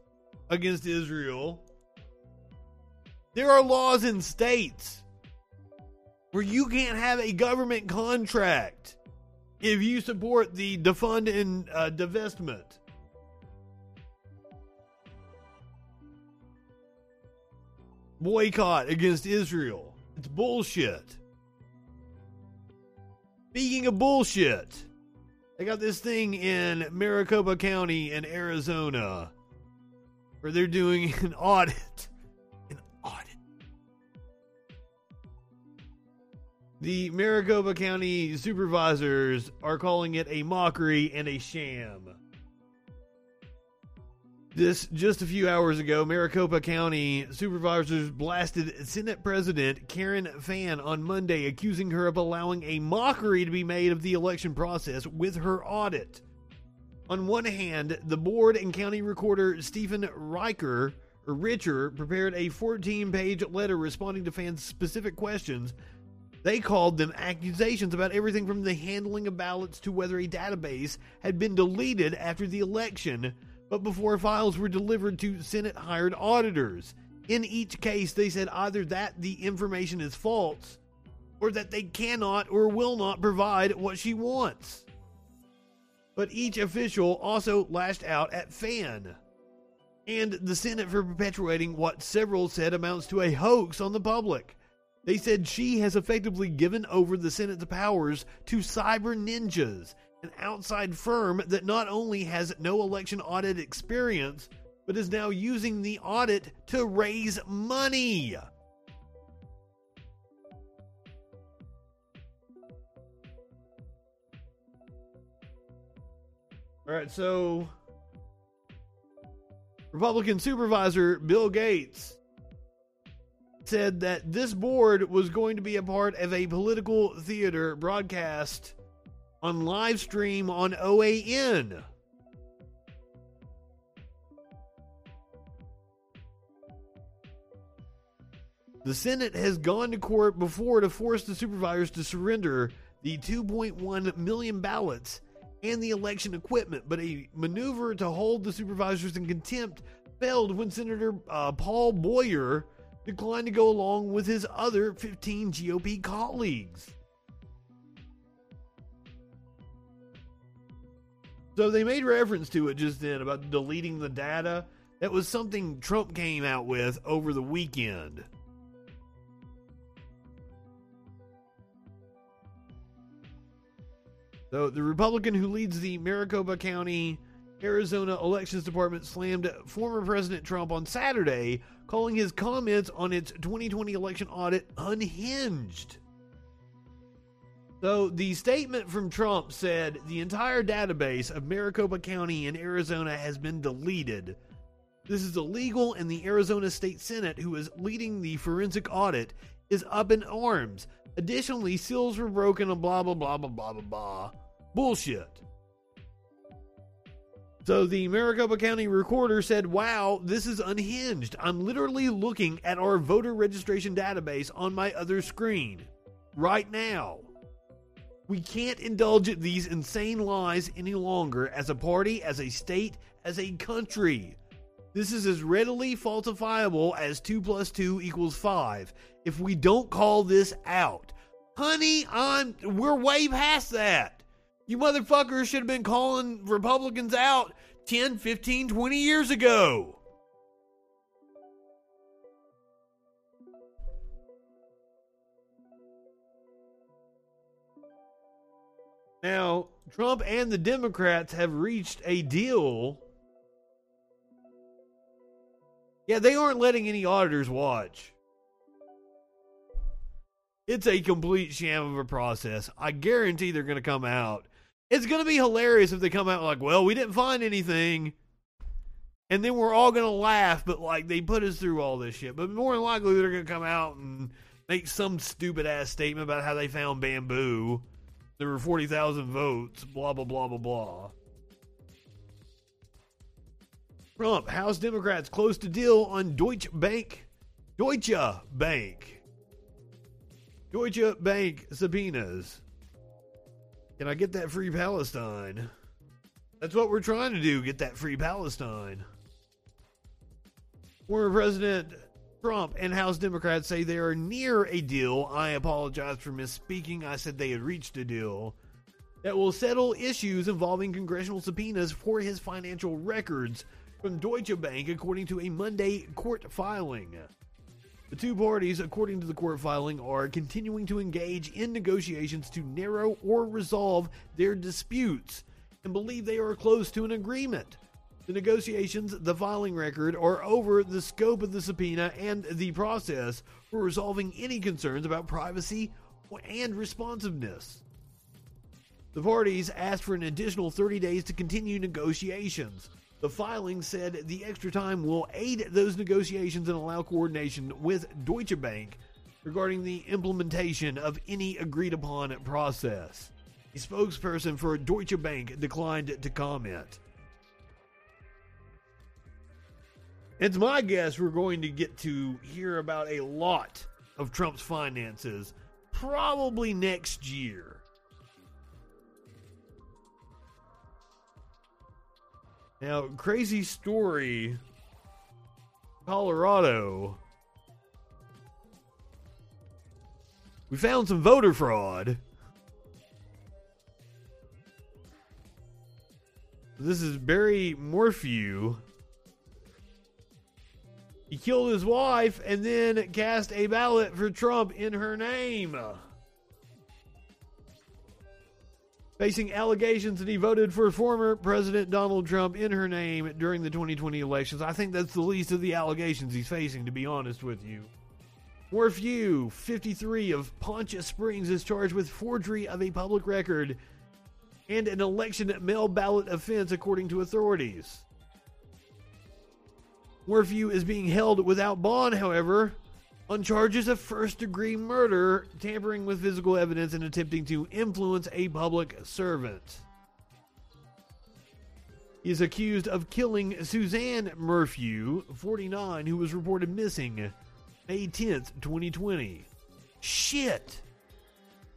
against Israel. There are laws in states where you can't have a government contract if you support the defund and uh, divestment. Boycott against Israel. It's bullshit. Speaking of bullshit, they got this thing in Maricopa County in Arizona where they're doing an audit. An audit. The Maricopa County supervisors are calling it a mockery and a sham. This just a few hours ago, Maricopa County supervisors blasted Senate President Karen Fann on Monday, accusing her of allowing a mockery to be made of the election process with her audit. On one hand, the board and county recorder Stephen Riker or Richer prepared a 14-page letter responding to Fann's specific questions. They called them accusations about everything from the handling of ballots to whether a database had been deleted after the election, but before files were delivered to Senate hired auditors. In each case, they said either that the information is false or that they cannot or will not provide what she wants. But each official also lashed out at Fann and the Senate for perpetuating what several said amounts to a hoax on the public. They said she has effectively given over the Senate's powers to cyber ninjas, an outside firm that not only has no election audit experience, but is now using the audit to raise money. All right, so Republican supervisor Bill Gates said that this board was going to be a part of a political theater broadcast on live stream on OAN. The Senate has gone to court before to force the supervisors to surrender the 2.1 million ballots and the election equipment, but a maneuver to hold the supervisors in contempt failed when Senator uh, Paul Boyer declined to go along with his other 15 GOP colleagues. So they made reference to it just then about deleting the data. That was something Trump came out with over the weekend. So the Republican who leads the Maricopa County, Arizona Elections Department slammed former President Trump on Saturday, calling his comments on its 2020 election audit unhinged. So the statement from Trump said the entire database of Maricopa County in Arizona has been deleted. This is illegal, and the Arizona State Senate, who is leading the forensic audit, is up in arms. Additionally, seals were broken and blah blah blah blah blah blah blah. Bullshit. So the Maricopa County recorder said, Wow, this is unhinged. I'm literally looking at our voter registration database on my other screen right now. We can't indulge these insane lies any longer as a party, as a state, as a country. This is as readily falsifiable as 2 plus 2 equals 5 if we don't call this out. Honey, I'm we're way past that. You motherfuckers should have been calling Republicans out 10, 15, 20 years ago. Now, Trump and the Democrats have reached a deal. Yeah, they aren't letting any auditors watch. It's a complete sham of a process. I guarantee they're going to come out. It's going to be hilarious if they come out like, well, we didn't find anything. And then we're all going to laugh, but like they put us through all this shit. But more than likely, they're going to come out and make some stupid ass statement about how they found bamboo. There were 40,000 votes, blah, blah, blah, blah, blah. Trump, House Democrats close to deal on Deutsche Bank. Deutsche Bank. Deutsche Bank subpoenas. Can I get that free Palestine? That's what we're trying to do, get that free Palestine. Former President Trump and House Democrats say they are near a deal. I apologize for misspeaking. I said they had reached a deal that will settle issues involving congressional subpoenas for his financial records from Deutsche Bank, according to a Monday court filing. The two parties, according to the court filing, are continuing to engage in negotiations to narrow or resolve their disputes and believe they are close to an agreement. The negotiations, the filing record, are over the scope of the subpoena and the process for resolving any concerns about privacy and responsiveness. The parties asked for an additional 30 days to continue negotiations. The filing said the extra time will aid those negotiations and allow coordination with Deutsche Bank regarding the implementation of any agreed upon process. A spokesperson for Deutsche Bank declined to comment. It's my guess we're going to get to hear about a lot of Trump's finances probably next year. Now, crazy story Colorado. We found some voter fraud. This is Barry Morphew. Killed his wife and then cast a ballot for Trump in her name. Facing allegations that he voted for former President Donald Trump in her name during the 2020 elections. I think that's the least of the allegations he's facing, to be honest with you. Morphew, 53 of Poncha Springs, is charged with forgery of a public record and an election mail ballot offense, according to authorities. Morphew is being held without bond, however, on charges of first degree murder, tampering with physical evidence, and attempting to influence a public servant. He is accused of killing Suzanne Morphew, 49, who was reported missing May 10th, 2020. Shit!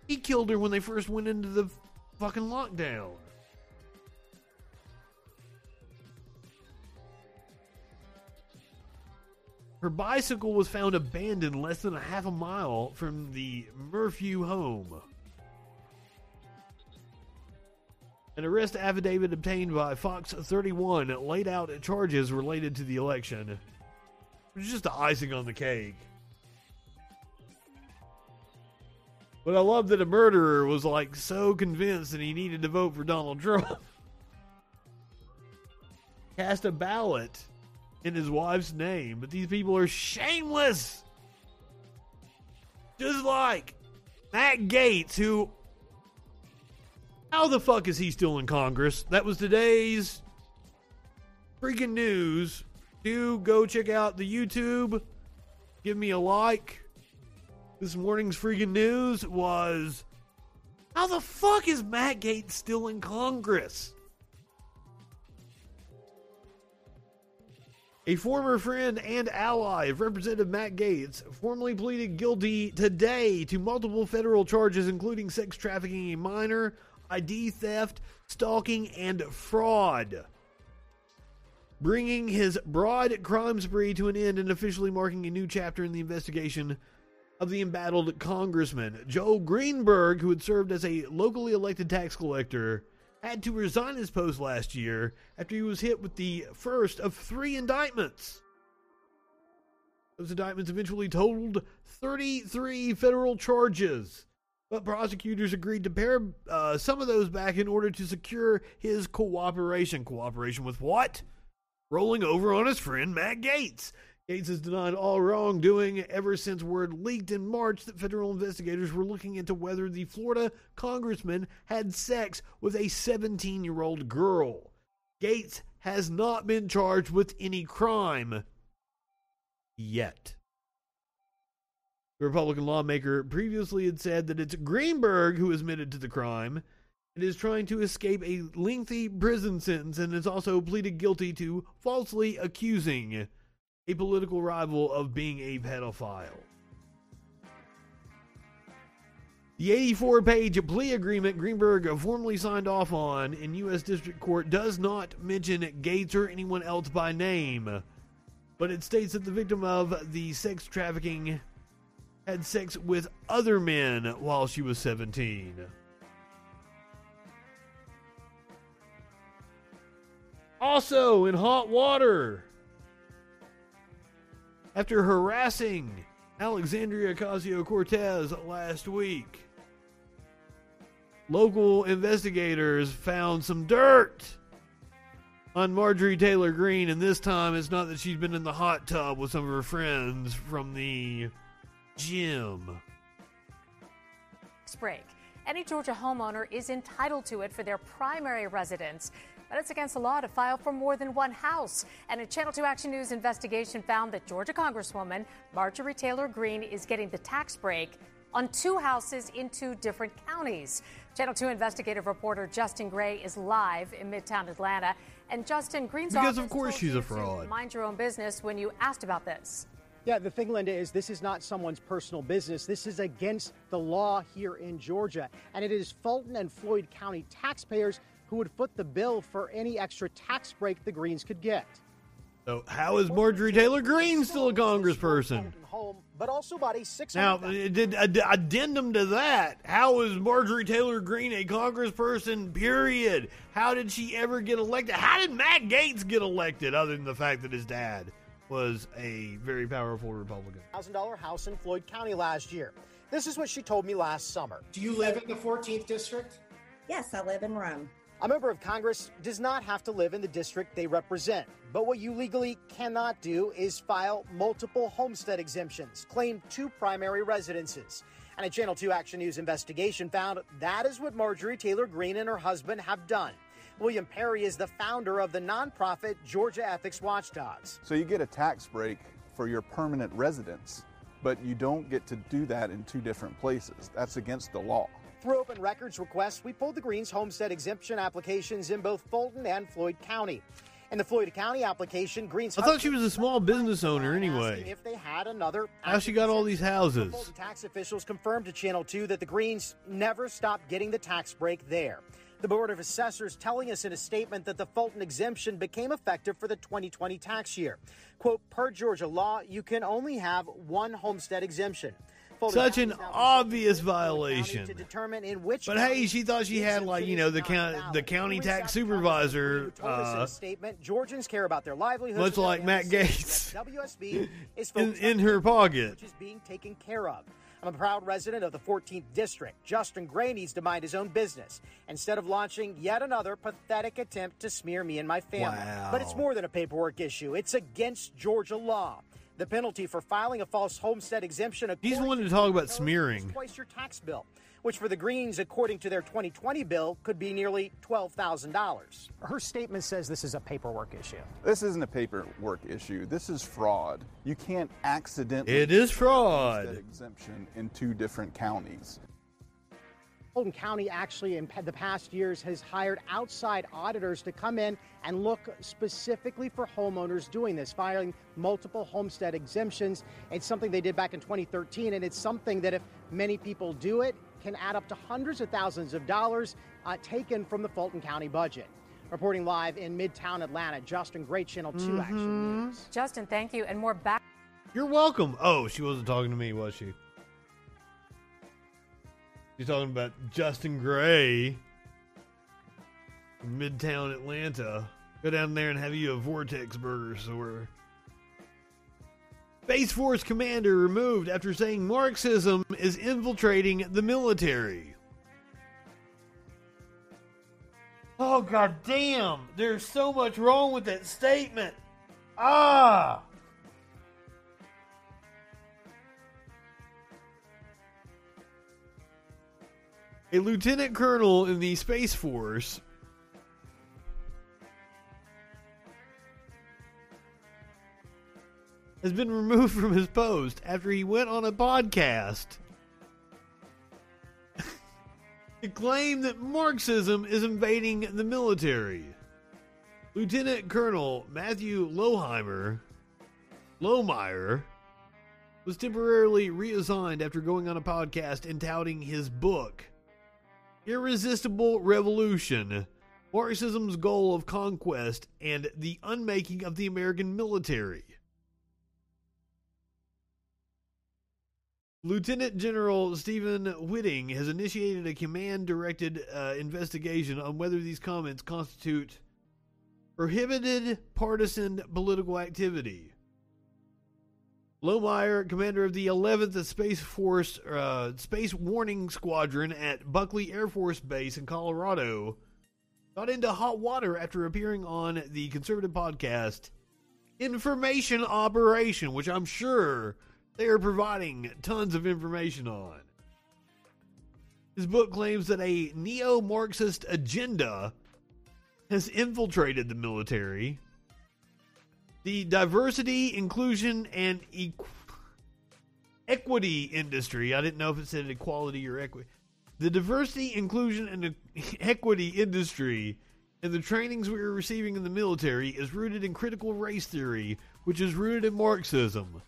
He killed her when they first went into the fucking lockdown. Her bicycle was found abandoned less than a half a mile from the Morphew home. An arrest affidavit obtained by Fox 31 laid out charges related to the election. It's just the icing on the cake. But I love that a murderer was like so convinced that he needed to vote for Donald Trump. Cast a ballot in his wife's name, but these people are shameless. Just like Matt Gaetz, who. How the fuck is he still in Congress? That was today's freaking news. Do go check out the YouTube. Give me a like. This morning's freaking news was how the fuck is Matt Gaetz still in Congress? A former friend and ally of Representative Matt Gaetz formally pleaded guilty today to multiple federal charges, including sex trafficking a minor, ID theft, stalking, and fraud. Bringing his broad crime spree to an end and officially marking a new chapter in the investigation of the embattled congressman. Joel Greenberg, who had served as a locally elected tax collector, had to resign his post last year after he was hit with the first of three indictments. Those indictments eventually totaled 33 federal charges, but prosecutors agreed to pare uh, some of those back in order to secure his cooperation. Cooperation with what? Rolling over on his friend Matt Gaetz. Gaetz has denied all wrongdoing ever since word leaked in March that federal investigators were looking into whether the Florida congressman had sex with a 17 year old girl. Gaetz has not been charged with any crime yet. The Republican lawmaker previously had said that it's Greenberg who admitted to the crime and is trying to escape a lengthy prison sentence and has also pleaded guilty to falsely accusing a political rival of being a pedophile. The 84 page plea agreement Greenberg formally signed off on in U.S. District Court does not mention Gaetz or anyone else by name, but it states that the victim of the sex trafficking had sex with other men while she was 17. Also, in hot water, after harassing Alexandria Ocasio Cortez last week. Local investigators found some dirt on Marjorie Taylor Greene, and this time it's not that she's been in the hot tub with some of her friends from the gym. Break. Any Georgia homeowner is entitled to it for their primary residence but it's against the law to file for more than one house. And a Channel 2 Action News investigation found that Georgia Congresswoman Marjorie Taylor Greene is getting the tax break on two houses in two different counties. Channel 2 investigative reporter Justin Gray is live in Midtown Atlanta. And Justin Greene's because of course she's a fraud. Mind your own business when you asked about this. Yeah, the thing, Linda, is this is not someone's personal business. This is against the law here in Georgia. And it is Fulton and Floyd County taxpayers who would foot the bill for any extra tax break the Greenes could get. So, how is Marjorie Taylor Greene still a congressperson? Home, but also about a six. Now, uh, did uh, addendum to that? How is Marjorie Taylor Greene a congressperson? Period. How did she ever get elected? How did Matt Gaetz get elected? Other than the fact that his dad was a very powerful Republican. Thousand dollar house in Floyd County last year. This is what she told me last summer. Do you live in the 14th district? Yes, I live in Rome. A member of Congress does not have to live in the district they represent. But what you legally cannot do is file multiple homestead exemptions, claim two primary residences. And a Channel 2 Action News investigation found that is what Marjorie Taylor Greene and her husband have done. William Perry is the founder of the nonprofit Georgia Ethics Watchdogs. So you get a tax break for your permanent residence, but you don't get to do that in two different places. That's against the law. Through open records requests, we pulled the Greenes homestead exemption applications in both Fulton and Floyd County. In the Floyd County application, Greenes. I thought she was a small business owner anyway. If they had another. How she got all these houses? Fulton tax officials confirmed to Channel 2 that the Greenes never stopped getting the tax break there. The Board of Assessors telling us in a statement that the Fulton exemption became effective for the 2020 tax year. Quote, per Georgia law, you can only have one homestead exemption. Such an obvious violation. To determine in which But hey, she thought she had like you know the county the county tax supervisor, told us in uh, statement, Georgians care about their livelihoods. much like Matt Gaetz, WSB is in, in her pocket. which is being taken care of. I'm a proud resident of the 14th district. Justin Gray needs to mind his own business instead of launching yet another pathetic attempt to smear me and my family. Wow. But it's more than a paperwork issue. It's against Georgia law. The penalty for filing a false homestead exemption. He's according wanting to to talk about smearing. Twice your tax bill, which for the Greenes, according to their 2020 bill, could be nearly $12,000. Her statement says this is a paperwork issue. This isn't a paperwork issue. This is fraud. You can't accidentally. It is fraud. exemption in two different counties. Fulton County actually in the past years has hired outside auditors to come in and look specifically for homeowners doing this, filing multiple homestead exemptions. It's something they did back in 2013, and it's something that if many people do it, can add up to hundreds of thousands of dollars uh, taken from the Fulton County budget. Reporting live in Midtown Atlanta, Justin Gray, Channel 2 Action News. Justin, thank you. And more back. You're welcome. Oh, she wasn't talking to me, was she? She's talking about Justin Gray, Midtown Atlanta. Go down there and have you a Vortex burger somewhere. Space Force commander removed after saying Marxism is infiltrating the military. Oh god damn! There's so much wrong with that statement. Ah! A lieutenant colonel in the Space Force. Has been removed from his post after he went on a podcast. To claim that Marxism is invading the military. Lieutenant Colonel Matthew Loheimer, Lohmeyer, was temporarily reassigned after going on a podcast and touting his book, Irresistible Revolution Marxism's Goal of Conquest and the Unmaking of the American Military. Lieutenant General Stephen Whiting has initiated a command directed uh, investigation on whether these comments constitute prohibited partisan political activity. Lohmeyer, commander of the 11th Space Force uh, Space Warning Squadron at Buckley Air Force Base in Colorado, got into hot water after appearing on the conservative podcast Information Operation, which I'm sure they are providing tons of information on. His book claims that a neo Marxist agenda has infiltrated the military. The diversity, inclusion, and equ- equity industry. I didn't know if it said equality or equity. The diversity, inclusion, and equity industry and the trainings we are receiving in the military is rooted in critical race theory, which is rooted in Marxism.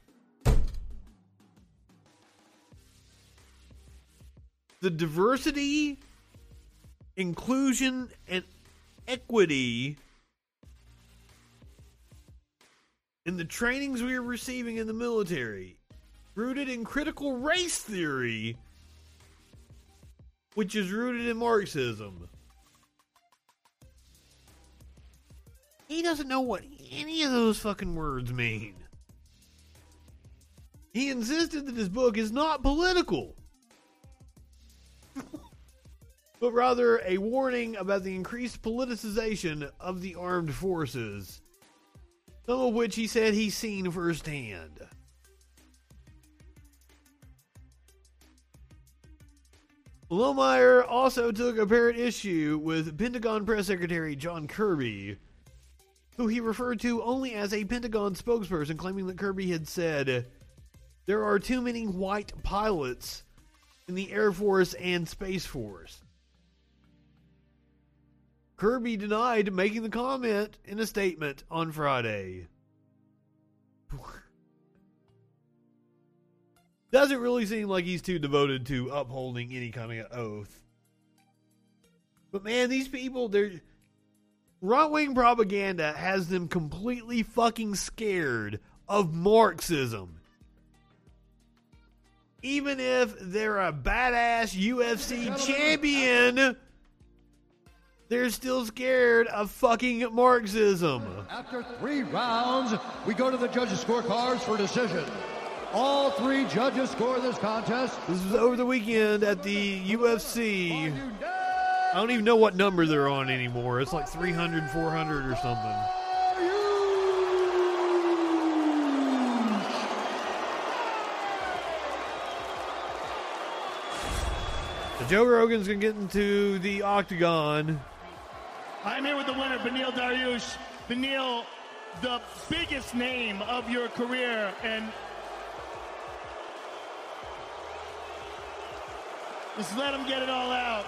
The diversity, inclusion, and equity in the trainings we are receiving in the military, rooted in critical race theory, which is rooted in Marxism. He doesn't know what any of those fucking words mean. He insisted that his book is not political, but rather a warning about the increased politicization of the armed forces, some of which he said he's seen firsthand. Lohmeyer also took apparent issue with Pentagon Press Secretary John Kirby, who he referred to only as a Pentagon spokesperson, claiming that Kirby had said, There are too many white pilots in the Air Force and Space Force. Kirby denied making the comment in a statement on Friday. Doesn't really seem like he's too devoted to upholding any kind of oath. But man, these people, they're. Right wing propaganda has them completely fucking scared of Marxism. Even if they're a badass UFC champion, they're still scared of fucking Marxism. After three rounds, we go to the judges' scorecards for decision. All three judges score this contest. This is over the weekend at the UFC. I don't even know what number they're on anymore. It's like 300, 400 or something. So Joe Rogan's going to get into the octagon. I'm here with the winner, Beneil Dariush. Beneil, the biggest name of your career, and just let him get it all out.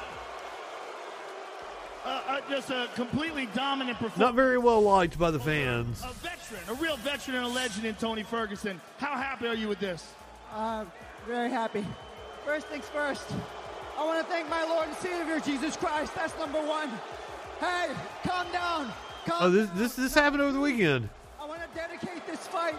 Uh, uh, just a completely dominant performance. Not very well liked by the fans. A veteran, a real veteran and a legend in Tony Ferguson. How happy are you with this? Uh, very happy. First things first, I want to thank my Lord and Savior, Jesus Christ. That's number one. Hey, calm down. Calm Oh, this this this happened over the weekend. I want to dedicate this fight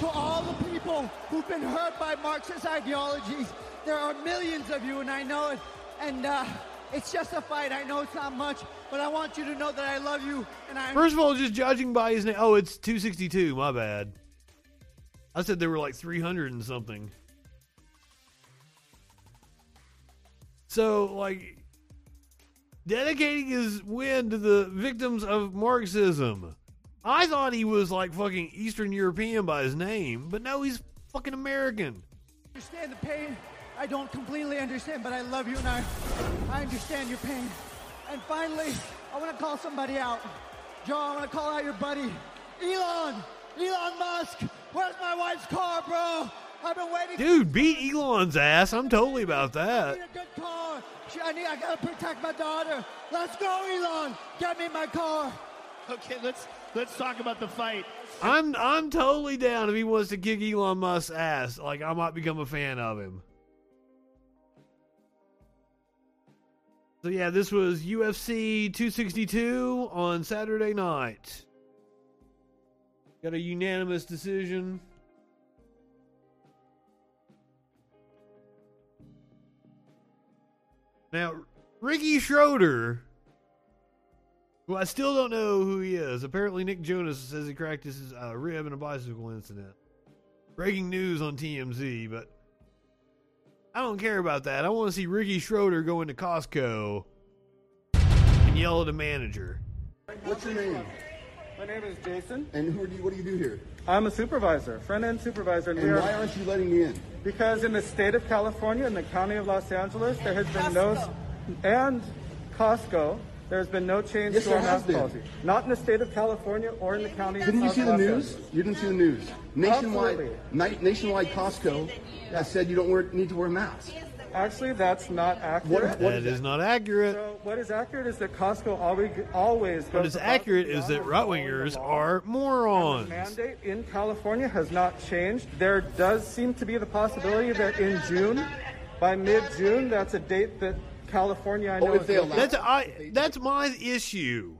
to all the people who've been hurt by Marxist ideologies. There are millions of you, and I know it. And uh, it's just a fight. I know it's not much, but I want you to know that I love you. And I First of all, just judging by his name. Oh, it's 262. My bad. I said there were like 300 and something. So, like, dedicating his win to the victims of Marxism. I thought he was like fucking Eastern European by his name, but no, he's fucking American. I understand the pain. I don't completely understand, but I love you, and I, I understand your pain. And finally, I want to call somebody out. Joe, I want to call out your buddy, Elon. Elon Musk. Where's my wife's car, bro? I've been waiting. Dude, beat Elon's ass. I'm totally about that. I need a good car. She- I need. I gotta protect my daughter. Let's go, Elon. Get me my car. Okay, let's let's talk about the fight. I'm I'm totally down if he wants to kick Elon Musk's ass. Like I might become a fan of him. So yeah, this was UFC 262 on Saturday night. Got a unanimous decision. Now, Ricky Schroder, who I still don't know who he is. Apparently, Nick Jonas says he cracked his uh, rib in a bicycle incident. Breaking news on TMZ, but I don't care about that. I want to see Ricky Schroder go into Costco and yell at a manager. What's your name? My name is Jason. And who do you, what do you do here? I'm a supervisor, front end supervisor. And we are- why aren't you letting me in? Because in the state of California in the county of Los Angeles, there has been no, and Costco, there has been no change Yes, to our mask been. policy. Not in the state of California or in the county Didn't you of see the news? Angeles. You didn't see the news. Nationwide, Absolutely. ni- nationwide Costco has said you don't wear, need to wear a masks. Actually, that's not accurate. That is not accurate. So what is accurate is that Costco always always What goes is accurate is that the right wingers are morons. The mandate in California has not changed. There does seem to be the possibility that in June, by mid-June, that's a date that California I know is That's I. That's my issue.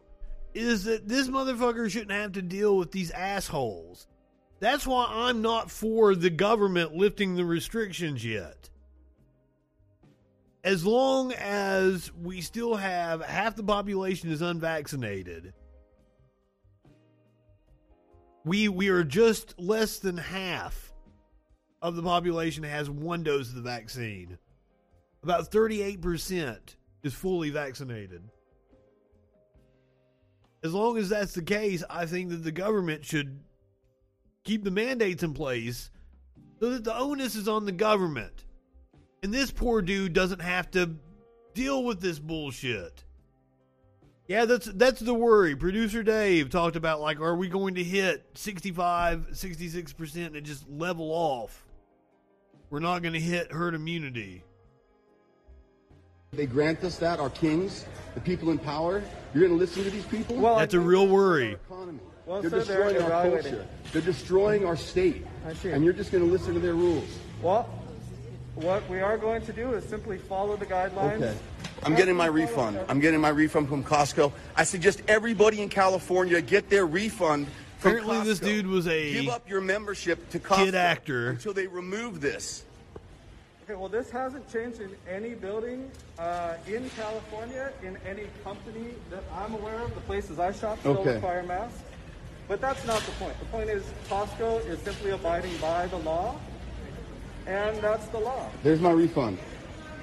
Is that this motherfucker shouldn't have to deal with these assholes. That's why I'm not for the government lifting the restrictions yet. As long as we still have half the population is unvaccinated, we we are just less than half of the population has one dose of the vaccine. About 38% is fully vaccinated. As long as that's the case, I think that the government should keep the mandates in place so that the onus is on the government. And this poor dude doesn't have to deal with this bullshit. Yeah, that's that's the worry. Producer Dave talked about like are we going to hit 65, 66% and just level off? We're not going to hit herd immunity. They grant us that, our kings, the people in power. You're going to listen to these people? Well, that's a real worry. Well, they're destroying our culture. They're destroying our state. And you're just going to listen to their rules. Well, what we are going to do is simply follow the guidelines. Okay. I'm getting my refund. I'm getting my refund from Costco. I suggest everybody in California get their refund from Apparently, Costco. this dude was a Give up your membership to Costco kid actor. until they remove this. Okay, well, this hasn't changed in any building uh, in California, in any company that I'm aware of. The places I shop still Okay. require masks. But that's not the point. The point is Costco is simply abiding by the law, and that's the law. There's my refund.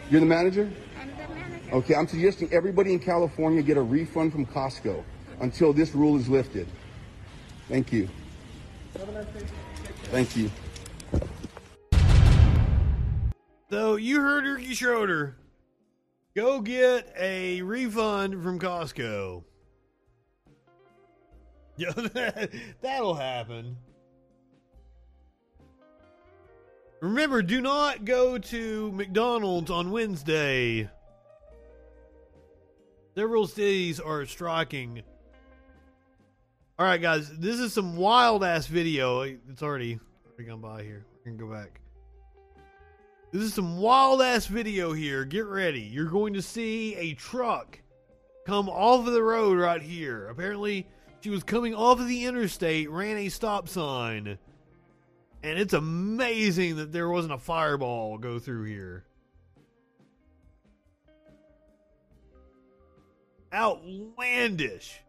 You're the manager? I'm the manager. Okay, I'm suggesting everybody in California get a refund from Costco until this rule is lifted. Thank you. Nice. Thank you. So you heard Ricky Schroder. Go get a refund from Costco. Yeah, that'll happen. Remember, do not go to McDonald's on Wednesday. Several cities are striking. All right, guys, this is some wild ass video. It's already already gone by here. We're gonna go back. This is some wild ass video here. Get ready. You're going to see a truck come off of the road right here. Apparently, she was coming off of the interstate, ran a stop sign, and it's amazing that there wasn't a fireball go through here. Outlandish.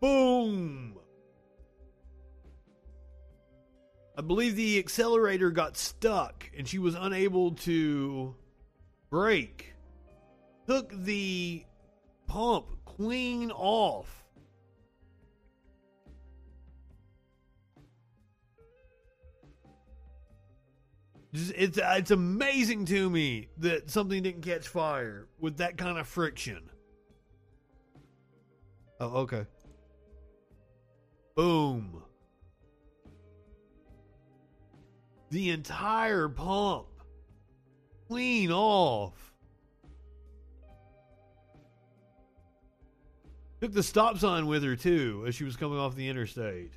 Boom. I believe the accelerator got stuck and she was unable to brake. Took the pump clean off. Just, it's uh, it's amazing to me that something didn't catch fire with that kind of friction. Oh, okay. Boom. The entire pump clean off. Took the stop sign with her too as she was coming off the interstate.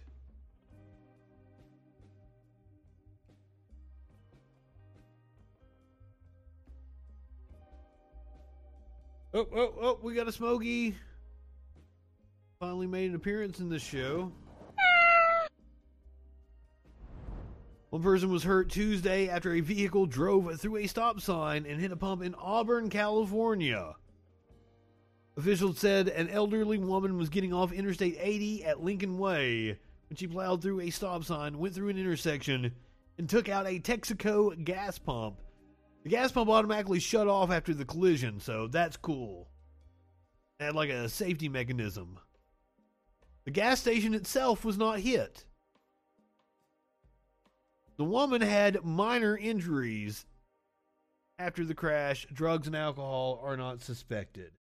Oh, oh, oh, we got a smoky. Finally made an appearance in this show. One person was hurt Tuesday after a vehicle drove through a stop sign and hit a pump in Auburn, California. Officials said an elderly woman was getting off Interstate 80 at Lincoln Way when she plowed through a stop sign, went through an intersection, and took out a Texaco gas pump. The gas pump automatically shut off after the collision, so that's cool. It had like a safety mechanism. The gas station itself was not hit. The woman had minor injuries after the crash. Drugs and alcohol are not suspected.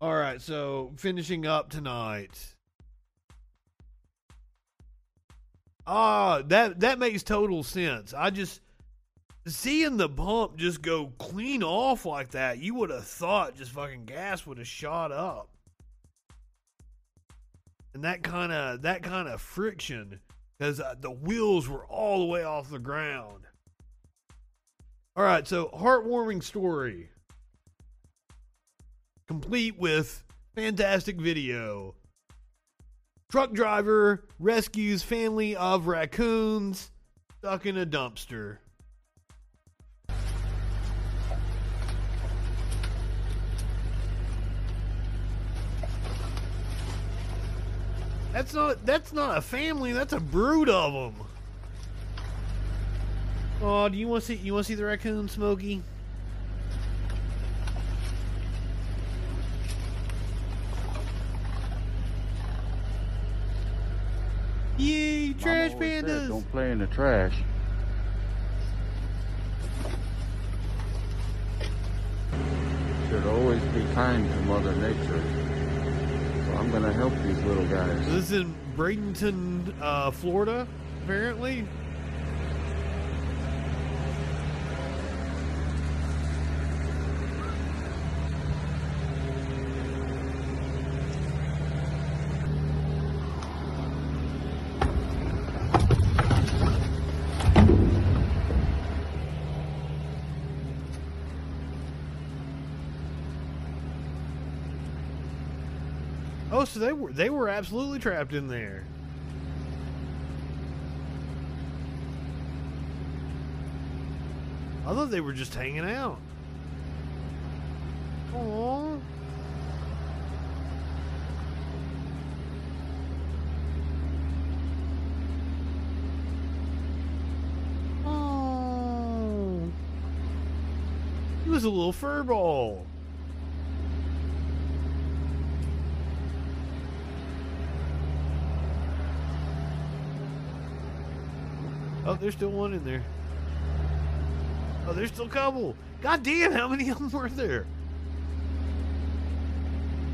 All right, so finishing up tonight. Ah, that that makes total sense. I just seeing the pump just go clean off like that, you would have thought just fucking gas would have shot up. And that kind of that kind of friction because uh, the wheels were all the way off the ground. All right, so heartwarming story, complete with fantastic video. Truck driver rescues family of raccoons stuck in a dumpster. That's not that's not a family. That's a brood of them. Oh, do you want to see you want to see the raccoon, Smokey? Yay, trash pandas! Don't play in the trash. Should always be kind to Mother Nature. I'm to help these little guys. This is in Bradenton, uh, Florida, apparently. They were they were absolutely trapped in there. I thought they were just hanging out. Aww. Oh. He was a little fur Oh, there's still one in there. Oh, there's still a couple. God damn, how many of them were there?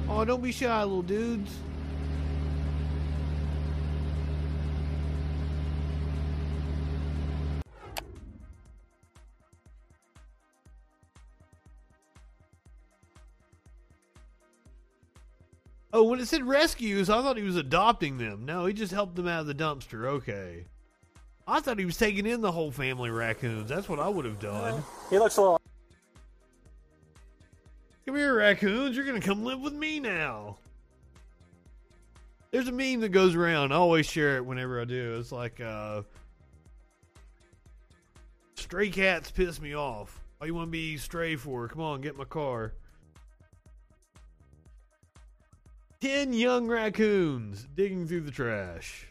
Oh, don't be shy, little dudes. Oh, when it said rescues, I thought he was adopting them. No, he just helped them out of the dumpster. Okay. I thought he was taking in the whole family raccoons. That's what I would have done. He looks a little. Come here, raccoons. You're going to come live with me now. There's a meme that goes around. I always share it whenever I do. It's like, uh, stray cats piss me off. All you want to be stray for? Come on, get my car. Ten young raccoons digging through the trash.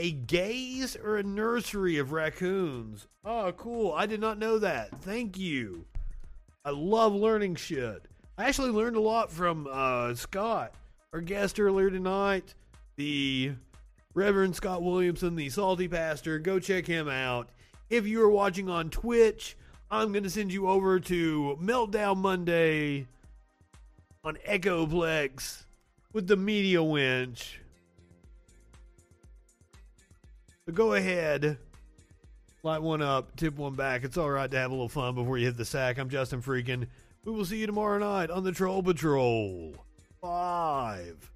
A gaze or a nursery of raccoons. Oh, cool. I did not know that. Thank you. I love learning shit. I actually learned a lot from uh, Scott, our guest earlier tonight, the Reverend Scott Williamson, the salty pastor. Go check him out. If you are watching on Twitch, I'm going to send you over to Meltdown Monday on Echoplex with the Media Winch. Go ahead, light one up, tip one back. It's all right to have a little fun before you hit the sack. I'm Justin Freakin. We will see you tomorrow night on the Troll Patrol. Five.